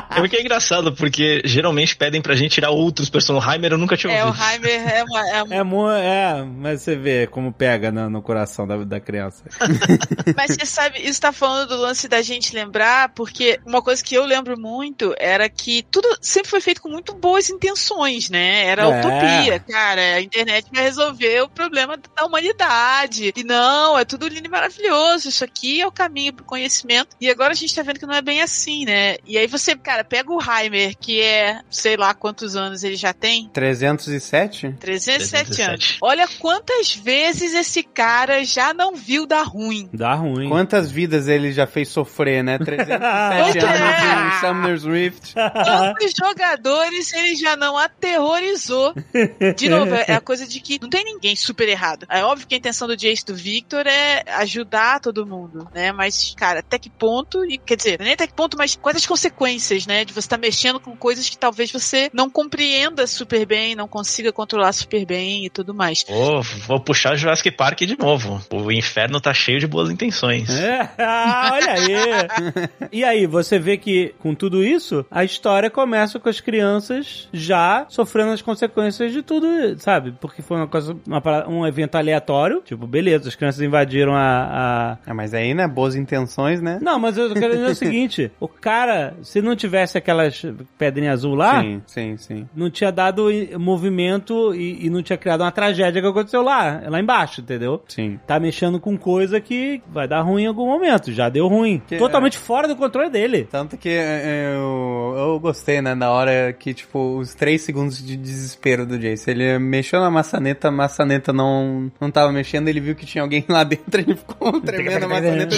É porque é engraçado, porque geralmente pedem pra gente tirar outros personagens. O Heimer eu nunca tinha É, o ouvido. Heimer é uma. É uma- É, mu- é, mas você vê como pega no, no coração da, da criança. Mas você sabe, isso tá falando do lance da gente lembrar, porque uma coisa que eu lembro muito era que tudo sempre foi feito com muito boas intenções, né? Era É. utopia, cara. A internet vai resolver o problema da humanidade. E não, é tudo lindo e maravilhoso. Isso aqui é o caminho pro conhecimento. E agora a gente tá vendo que não é bem assim, né? E aí você, cara, pega o Heimer, que é, sei lá quantos anos ele já tem. 307? 307 anos. 307. Olha quantas vezes esse cara já não viu dar ruim. Dá ruim. Quantas vidas ele já fez sofrer, né? 307 Pois é. anos em Summoner's Rift. Quantos jogadores ele já não aterrorizou? De novo, é a coisa de que não tem ninguém super errado. É óbvio que a intenção do Jace e do Victor é ajudar todo mundo, né? Mas, cara, até que ponto, e quer dizer, nem até que ponto, mas quais as consequências, né? De você estar mexendo com coisas que talvez você não compreenda super bem, não consiga controlar super bem e tudo mais. Vou, vou puxar Jurassic Park de novo. O inferno tá cheio de boas intenções. É, ah, olha aí. E aí, você vê que com tudo isso, a história começa com as crianças já sofrendo as consequências de tudo, sabe? Porque foi uma coisa, uma um evento aleatório. Tipo, beleza, as crianças invadiram a- a, Ah, mas aí, né? Boas intenções, né? Não, mas eu quero dizer o seguinte: o cara, se não tivesse aquelas pedrinhas azul lá, Sim, sim, sim. não tinha dado movimento e, e não tinha criado uma tragédia que aconteceu lá, lá embaixo, entendeu? Sim. Tá mexendo com coisa que vai dar ruim em algum momento. Já deu ruim. Que- Totalmente fora do controle dele. Tanto que é, eu, eu gostei, né? Na hora que, tipo, os três segundos de desespero do Jace. Ele mexeu na maçaneta, a maçaneta não, não tava mexendo, ele viu que tinha alguém lá dentro, ele ficou tremendo a maçaneta.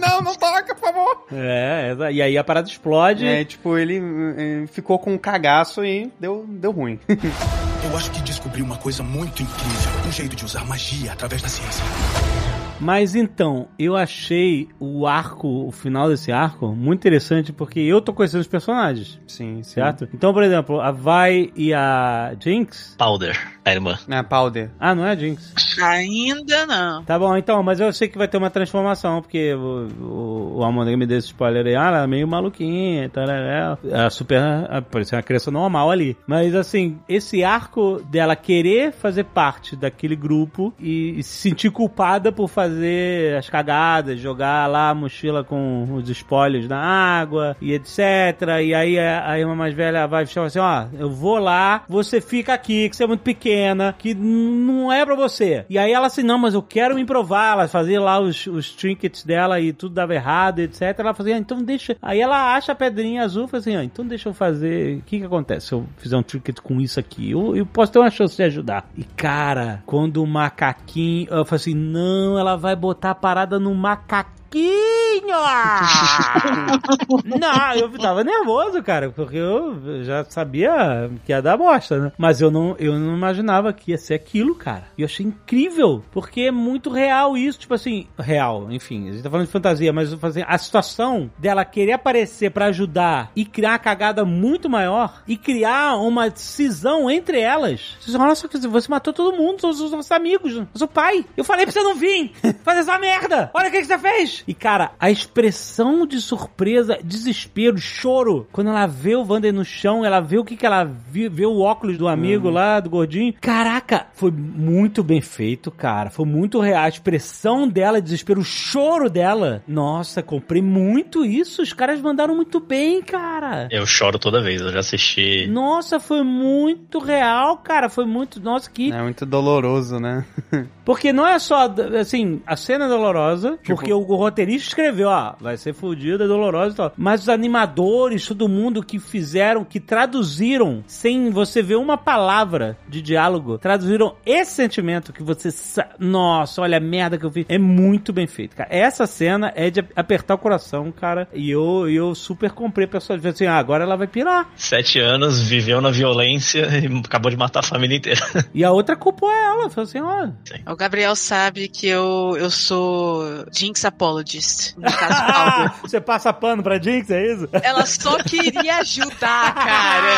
Não, não toca, por favor! É, exa- e aí a parada explode. É, tipo, ele eh, ficou com um cagaço e deu, deu ruim. Eu acho que descobri uma coisa muito incrível. Um jeito de usar magia através da ciência. Mas então, eu achei o arco, o final desse arco, muito interessante porque eu tô conhecendo os personagens, sim, sim. certo? Então, por exemplo, a Vi e a Jinx. Powder, a irmã. Na Powder. Ah, não é a Jinx. Ainda não. Tá bom, então, mas eu sei que vai ter uma transformação, porque o, o, o Amanda me deu esse spoiler aí, ah, ela é meio maluquinha e tal, é, é super, é, parece uma criança normal ali. Mas assim, esse arco dela querer fazer parte daquele grupo e, e se sentir culpada por fazer as cagadas, jogar lá a mochila com os espólios na água e etc. E aí a, a irmã mais velha vai falar assim, ó, eu vou lá, você fica aqui, que você é muito pequena, que não é pra você. E aí ela assim, não, mas eu quero me provar, ela fazia lá os, os trinkets dela e tudo dava errado, etc. Ela fazia, ah, então deixa. Aí ela acha a pedrinha azul, fala assim, ó, então deixa eu fazer. O que que acontece se eu fizer um trinket com isso aqui? Eu, eu posso ter uma chance de ajudar. E cara, quando o macaquinho. Eu falei assim, não, ela vai botar a parada no macaquinho. Não, eu tava nervoso, cara, porque eu já sabia que ia dar bosta, né? Mas eu não, eu não imaginava que ia ser aquilo, cara. E eu achei incrível, porque é muito real isso, tipo assim, real, enfim, a gente tá falando de fantasia, mas assim, a situação dela querer aparecer pra ajudar e criar uma cagada muito maior e criar uma cisão entre elas. Falam, nossa, você matou todo mundo, os seus amigos, eu sou pai. Eu falei pra você não vir fazer essa merda. Olha o que, que você fez. E, cara, a expressão de surpresa, desespero, choro, quando ela vê o Wander no chão, ela vê o que que ela viu, vê o óculos do amigo lá, do gordinho. Caraca, foi muito bem feito, cara. Foi muito real. A expressão dela, desespero, o choro dela. Nossa, comprei muito isso. Os caras mandaram muito bem, cara. Eu choro toda vez, eu já assisti. Nossa, foi muito real, cara. Foi muito. Nossa, que. É muito doloroso, né? Porque não é só, assim, a cena é dolorosa, Tipo- porque o roteirista escreveu, ó, vai ser fodida, é dolorosa e tal. Mas os animadores, todo mundo que fizeram, que traduziram, sem você ver uma palavra de diálogo, traduziram esse sentimento que você. sa- Nossa, olha a merda que eu fiz. É muito bem feito, cara. Essa cena é de apertar o coração, cara. E eu, eu super comprei pra pessoa assim, ah, agora ela vai pirar. Sete anos, viveu na violência e acabou de matar a família inteira. E a outra culpou ela. Falou assim, ó. O Gabriel sabe que eu, eu sou Jinx Apologist. No caso Paulo. Você passa pano pra Jinx, é isso? Ela só queria ajudar, cara.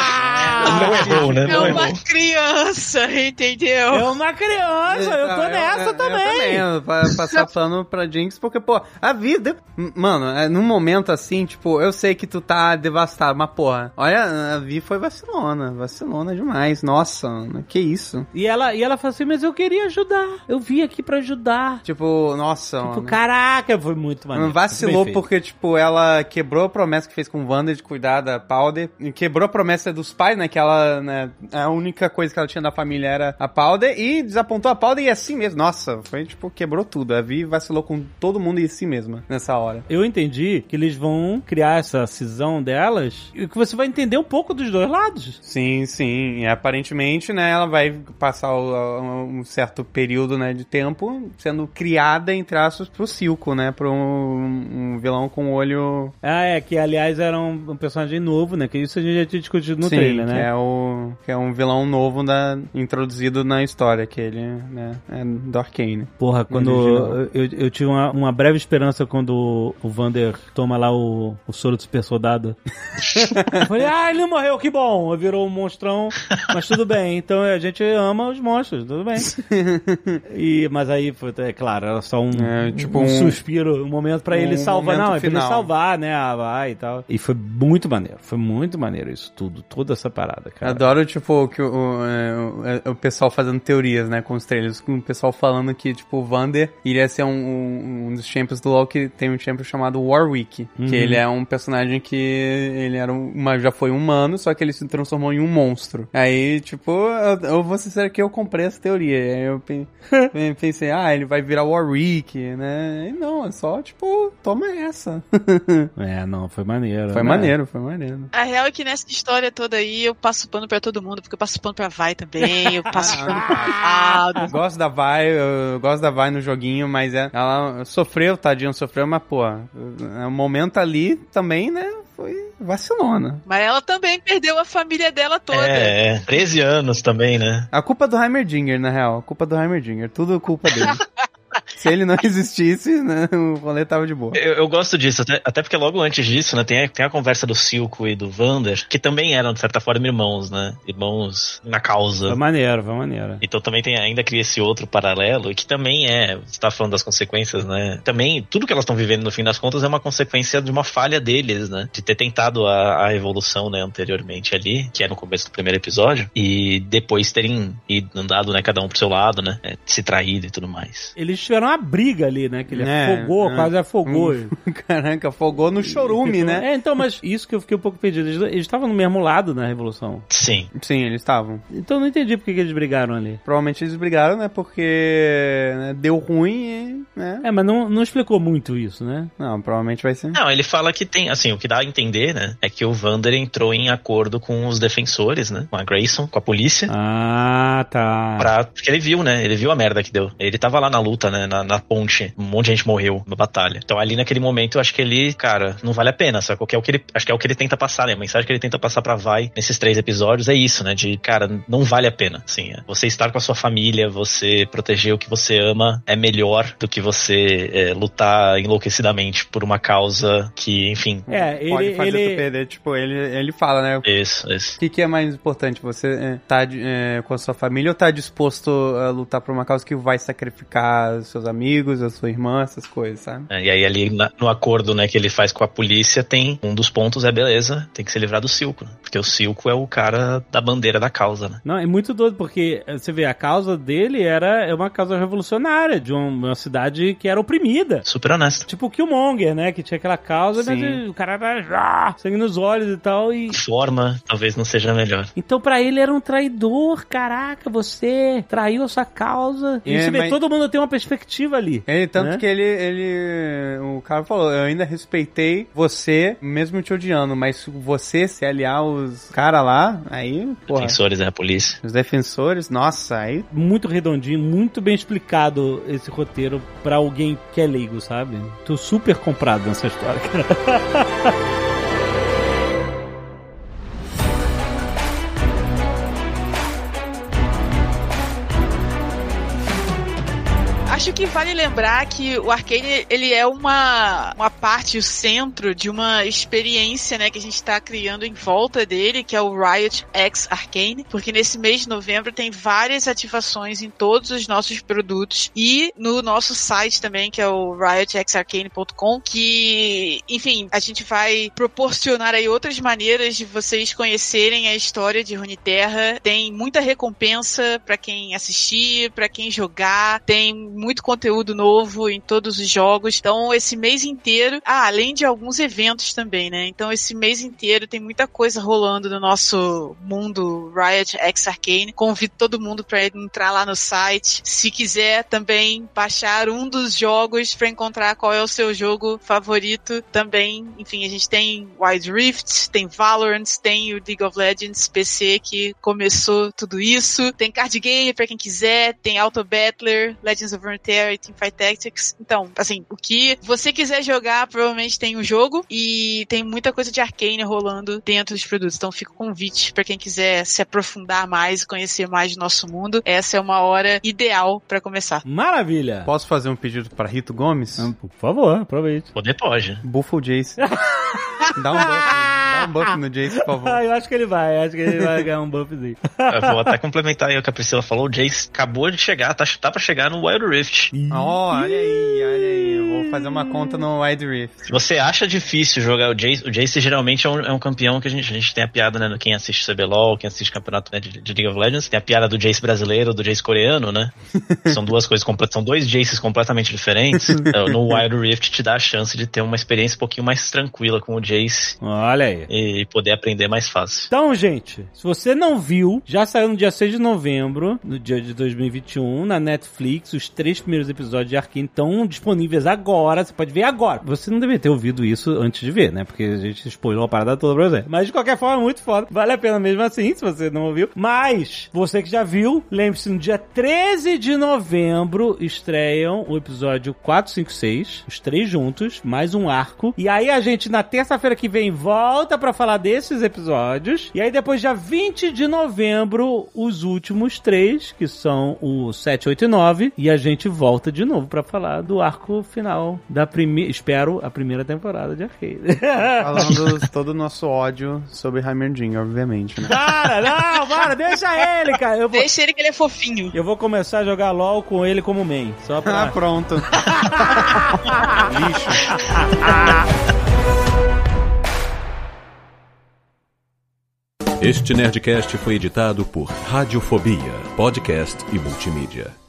Não errou, né? É Não uma errou. criança, entendeu? É uma criança, eu tô Ah, nessa eu, também. Eu também, eu pa- passar pano pra Jinx, porque, pô, a vida. Mano, é, num momento assim, tipo, eu sei que tu tá devastado, mas, porra, olha, a Vi foi vacilona, vacilona demais. Nossa, mano, que isso. E ela, e ela falou assim, mas eu queria ajudar. Eu vim aqui pra ajudar. Tipo, nossa, Tipo, mano. caraca, foi muito maneiro. Vacilou porque, tipo, ela quebrou a promessa que fez com o Wanda de cuidar da Powder. E quebrou a promessa dos pais, né? Que ela, né? A única coisa que ela tinha da família era a Powder. E desapontou a Powder e assim mesmo. Nossa, foi, tipo, quebrou tudo. A Vi vacilou com todo mundo e si mesma nessa hora. Eu entendi que eles vão criar essa cisão delas e que você vai entender um pouco dos dois lados. Sim, sim. E aparentemente, né, ela vai passar um certo período, né, de tempo sendo criada, entre aspas, pro Silco, né? Pro um, um vilão com olho... Ah, é, que aliás era um, um personagem novo, né? Que isso a gente já tinha discutido no sim, trailer, que né? é, o, que é um vilão novo da, introduzido na história, que ele, né, é do Arcane. Porra, quando Original. eu, eu tive uma, uma breve esperança quando o Vander toma lá o, o soro do super soldado. eu falei, ah, ele morreu, que bom. Virou um monstrão, mas tudo bem. Então a gente ama os monstros, tudo bem. E, mas aí, é claro, era só um, É, tipo um, um- suspiro, um momento pra um ele salvar. Não, é pra ele salvar, né? A vai e tal. E foi muito maneiro, foi muito maneiro isso tudo, toda essa parada, cara. Adoro, tipo, que o, o, é, o- o pessoal fazendo teorias, né, com os trailers. Com o pessoal falando que, tipo, o Vander iria ser um, um, um dos champions do LoL que tem um champion chamado Warwick. Uhum. Que ele é um personagem que ele era uma, já foi humano, só que ele se transformou em um monstro. Aí, tipo, eu, eu vou ser sincero que eu comprei essa teoria. Aí eu pe- pensei, ah, ele vai virar Warwick, né? E não, é só, tipo, toma essa. É, não, foi maneiro. foi né? maneiro, foi maneiro. A real é que nessa história toda aí eu passo pano pra todo mundo, porque eu passo pano pra Vai também, eu passo pano pra Aldo. Gosto da Vi, eu gosto da Vi no joguinho, mas é, ela sofreu, tadinho, sofreu, mas pô, o momento ali também, né, foi vacilona. Mas ela também perdeu a família dela toda. É, é, 13 anos também, né? A culpa é do Heimerdinger, na real, a culpa é do Heimerdinger, tudo culpa dele. Se ele não existisse, né, o rolê tava de boa. Eu, eu gosto disso, até, até porque logo antes disso, né, tem a, tem a conversa do Silco e do Vander, que também eram, de certa forma, irmãos, né? Irmãos na causa. Foi maneiro, foi maneiro. Então também tem ainda cria esse outro paralelo, que também é, você tá falando das consequências, né? Também, tudo que elas estão vivendo no fim das contas é uma consequência de uma falha deles, né? De ter tentado a, a evolução, né, anteriormente ali, que é no começo do primeiro episódio, e depois terem ido, andado, né, cada um pro seu lado, né? é, se traído e tudo mais. Eles tiveram uma briga ali, né? Que ele É, afogou, é. quase afogou. Caraca, afogou no chorume, né? É, então, mas isso que eu fiquei um pouco perdido. Eles estavam no mesmo lado na Revolução. Sim. Sim, eles estavam. Então eu não entendi por que, que eles brigaram ali. Provavelmente eles brigaram, né, porque né, deu ruim e, né, É, mas não, não explicou muito isso, né? não, provavelmente vai ser. Não, ele fala que tem, assim, o que dá a entender, né? É que o Vander entrou em acordo com os defensores, né? Com a Grayson, com a polícia. Ah, tá. Pra, porque ele viu, né? Ele viu a merda que deu. Ele tava lá na luta, né? Na, na ponte. Um monte de gente morreu na batalha. Então ali naquele momento eu acho que ele, cara, não vale a pena, sacou? Que é o que ele, acho que é o que ele tenta passar, né? A mensagem que ele tenta passar pra Vai nesses três episódios é isso, né? De, cara, não vale a pena. Assim, é, você estar com a sua família, você proteger o que você ama é melhor do que você é, lutar enlouquecidamente por uma causa que, enfim. É, Pode ele. fazer tu ele... perder, tipo, ele, ele fala, né, Isso, isso. O que, que é mais importante? Você é, tá é, com a sua família ou tá disposto a lutar por uma causa que vai sacrificar os seus amigos, a sua irmã, essas coisas, sabe? É, e aí ali na- no acordo, né, que ele faz com a polícia, tem um dos pontos é beleza, tem que se livrar do Silco, né? porque o Silco é o cara da bandeira da causa, né? Não, é muito doido, porque eh, você vê, a causa dele era é uma causa revolucionária, de um- uma cidade que era oprimida. Super honesto. Tipo o Killmonger, né? Que tinha aquela causa, mas o cara era ah, sangue nos olhos e tal. E... Forma talvez não seja a melhor. Então pra ele era um traidor, caraca, você traiu a sua causa. E É, você vê, mas- todo mundo tem uma perspectiva ali. Ele, tanto né? que ele, ele. O cara falou: Eu ainda respeitei você, mesmo te odiando, mas você se aliar aos cara lá, aí, porra. Defensores, né, a polícia. Os defensores, nossa, aí. Muito redondinho, muito bem explicado esse roteiro pra alguém que é leigo, sabe? Tô super comprado nessa história, cara. que vale lembrar que o Arcane, ele é uma, uma parte, o centro de uma experiência, né, que a gente tá criando em volta dele, que é o Riot X Arcane, porque nesse mês de novembro tem várias ativações em todos os nossos produtos e no nosso site também, que é o riotxarcane.com, que, enfim, a gente vai proporcionar aí outras maneiras de vocês conhecerem a história de Runeterra. Tem muita recompensa para quem assistir, para quem jogar, tem muito conteúdo novo em todos os jogos. Então, esse mês inteiro, ah, além de alguns eventos também, né? Então, esse mês inteiro tem muita coisa rolando no nosso mundo Riot X Arcane. Convido todo mundo para entrar lá no site. Se quiser também baixar um dos jogos para encontrar qual é o seu jogo favorito também. Enfim, a gente tem Wild Rift, tem Valorant, tem o League of Legends PC que começou tudo isso. Tem card game para quem quiser, tem Auto Battler, Legends of Runeterra e Teamfight Tactics. Então, assim, o que você quiser jogar, provavelmente tem o um jogo e tem muita coisa de arcane rolando dentro dos produtos. Então, fica o convite para quem quiser se aprofundar mais, conhecer mais do nosso mundo. Essa é uma hora ideal para começar. Maravilha! Posso fazer um pedido para Rito Gomes? Por favor, aproveite. Poder pode. Buffle Jace. Dá um buff. Dá um buff no Jace, por favor. eu acho que ele vai, acho que ele vai ganhar um buffzinho. Eu vou até complementar aí o que a Priscila falou. O Jace acabou de chegar, tá, tá pra chegar no Wild Rift. Oh, olha aí, olha aí. Fazer uma conta no Wild Rift. Se você acha difícil jogar o Jace, o Jace geralmente é um, é um campeão que a gente, a gente tem a piada, né? Quem assiste CBLOL, quem assiste campeonato né, de, de, League of Legends, tem a piada do Jace brasileiro, do Jace coreano, né? são duas coisas completas, são dois Jaces completamente diferentes. no Wild Rift te dá a chance de ter uma experiência um pouquinho mais tranquila com o Jace. Olha aí. E poder aprender mais fácil. Então, gente, se você não viu, já saiu no dia 6 de novembro, no dia de 2021, na Netflix, os três primeiros episódios de Arkane estão disponíveis agora. Você pode ver agora. Você não deveria ter ouvido isso antes de ver, né? Porque a gente spoilou a parada toda pra você. Mas de qualquer forma, muito foda. Vale a pena mesmo assim, se você não ouviu. Mas, você que já viu, lembre-se, no dia 13 de novembro estreiam o episódio 4, 5, 6. Os três juntos, mais um arco. E aí a gente, na terça-feira que vem, volta pra falar desses episódios. E aí depois, dia 20 de novembro, os últimos três, que são o 7, 8 e 9. E a gente volta de novo pra falar do arco final da primeira, espero, a primeira temporada de Arcade. Falando todo o nosso ódio sobre Heimerdinger, obviamente, né? Cara, não, para, deixa ele, cara. Eu vou, Deixa ele que ele é fofinho. eu vou começar a jogar LOL com ele como main. Só pra... Ah, pronto. Lixo. Este Nerdcast foi editado por Radiofobia, podcast e multimídia.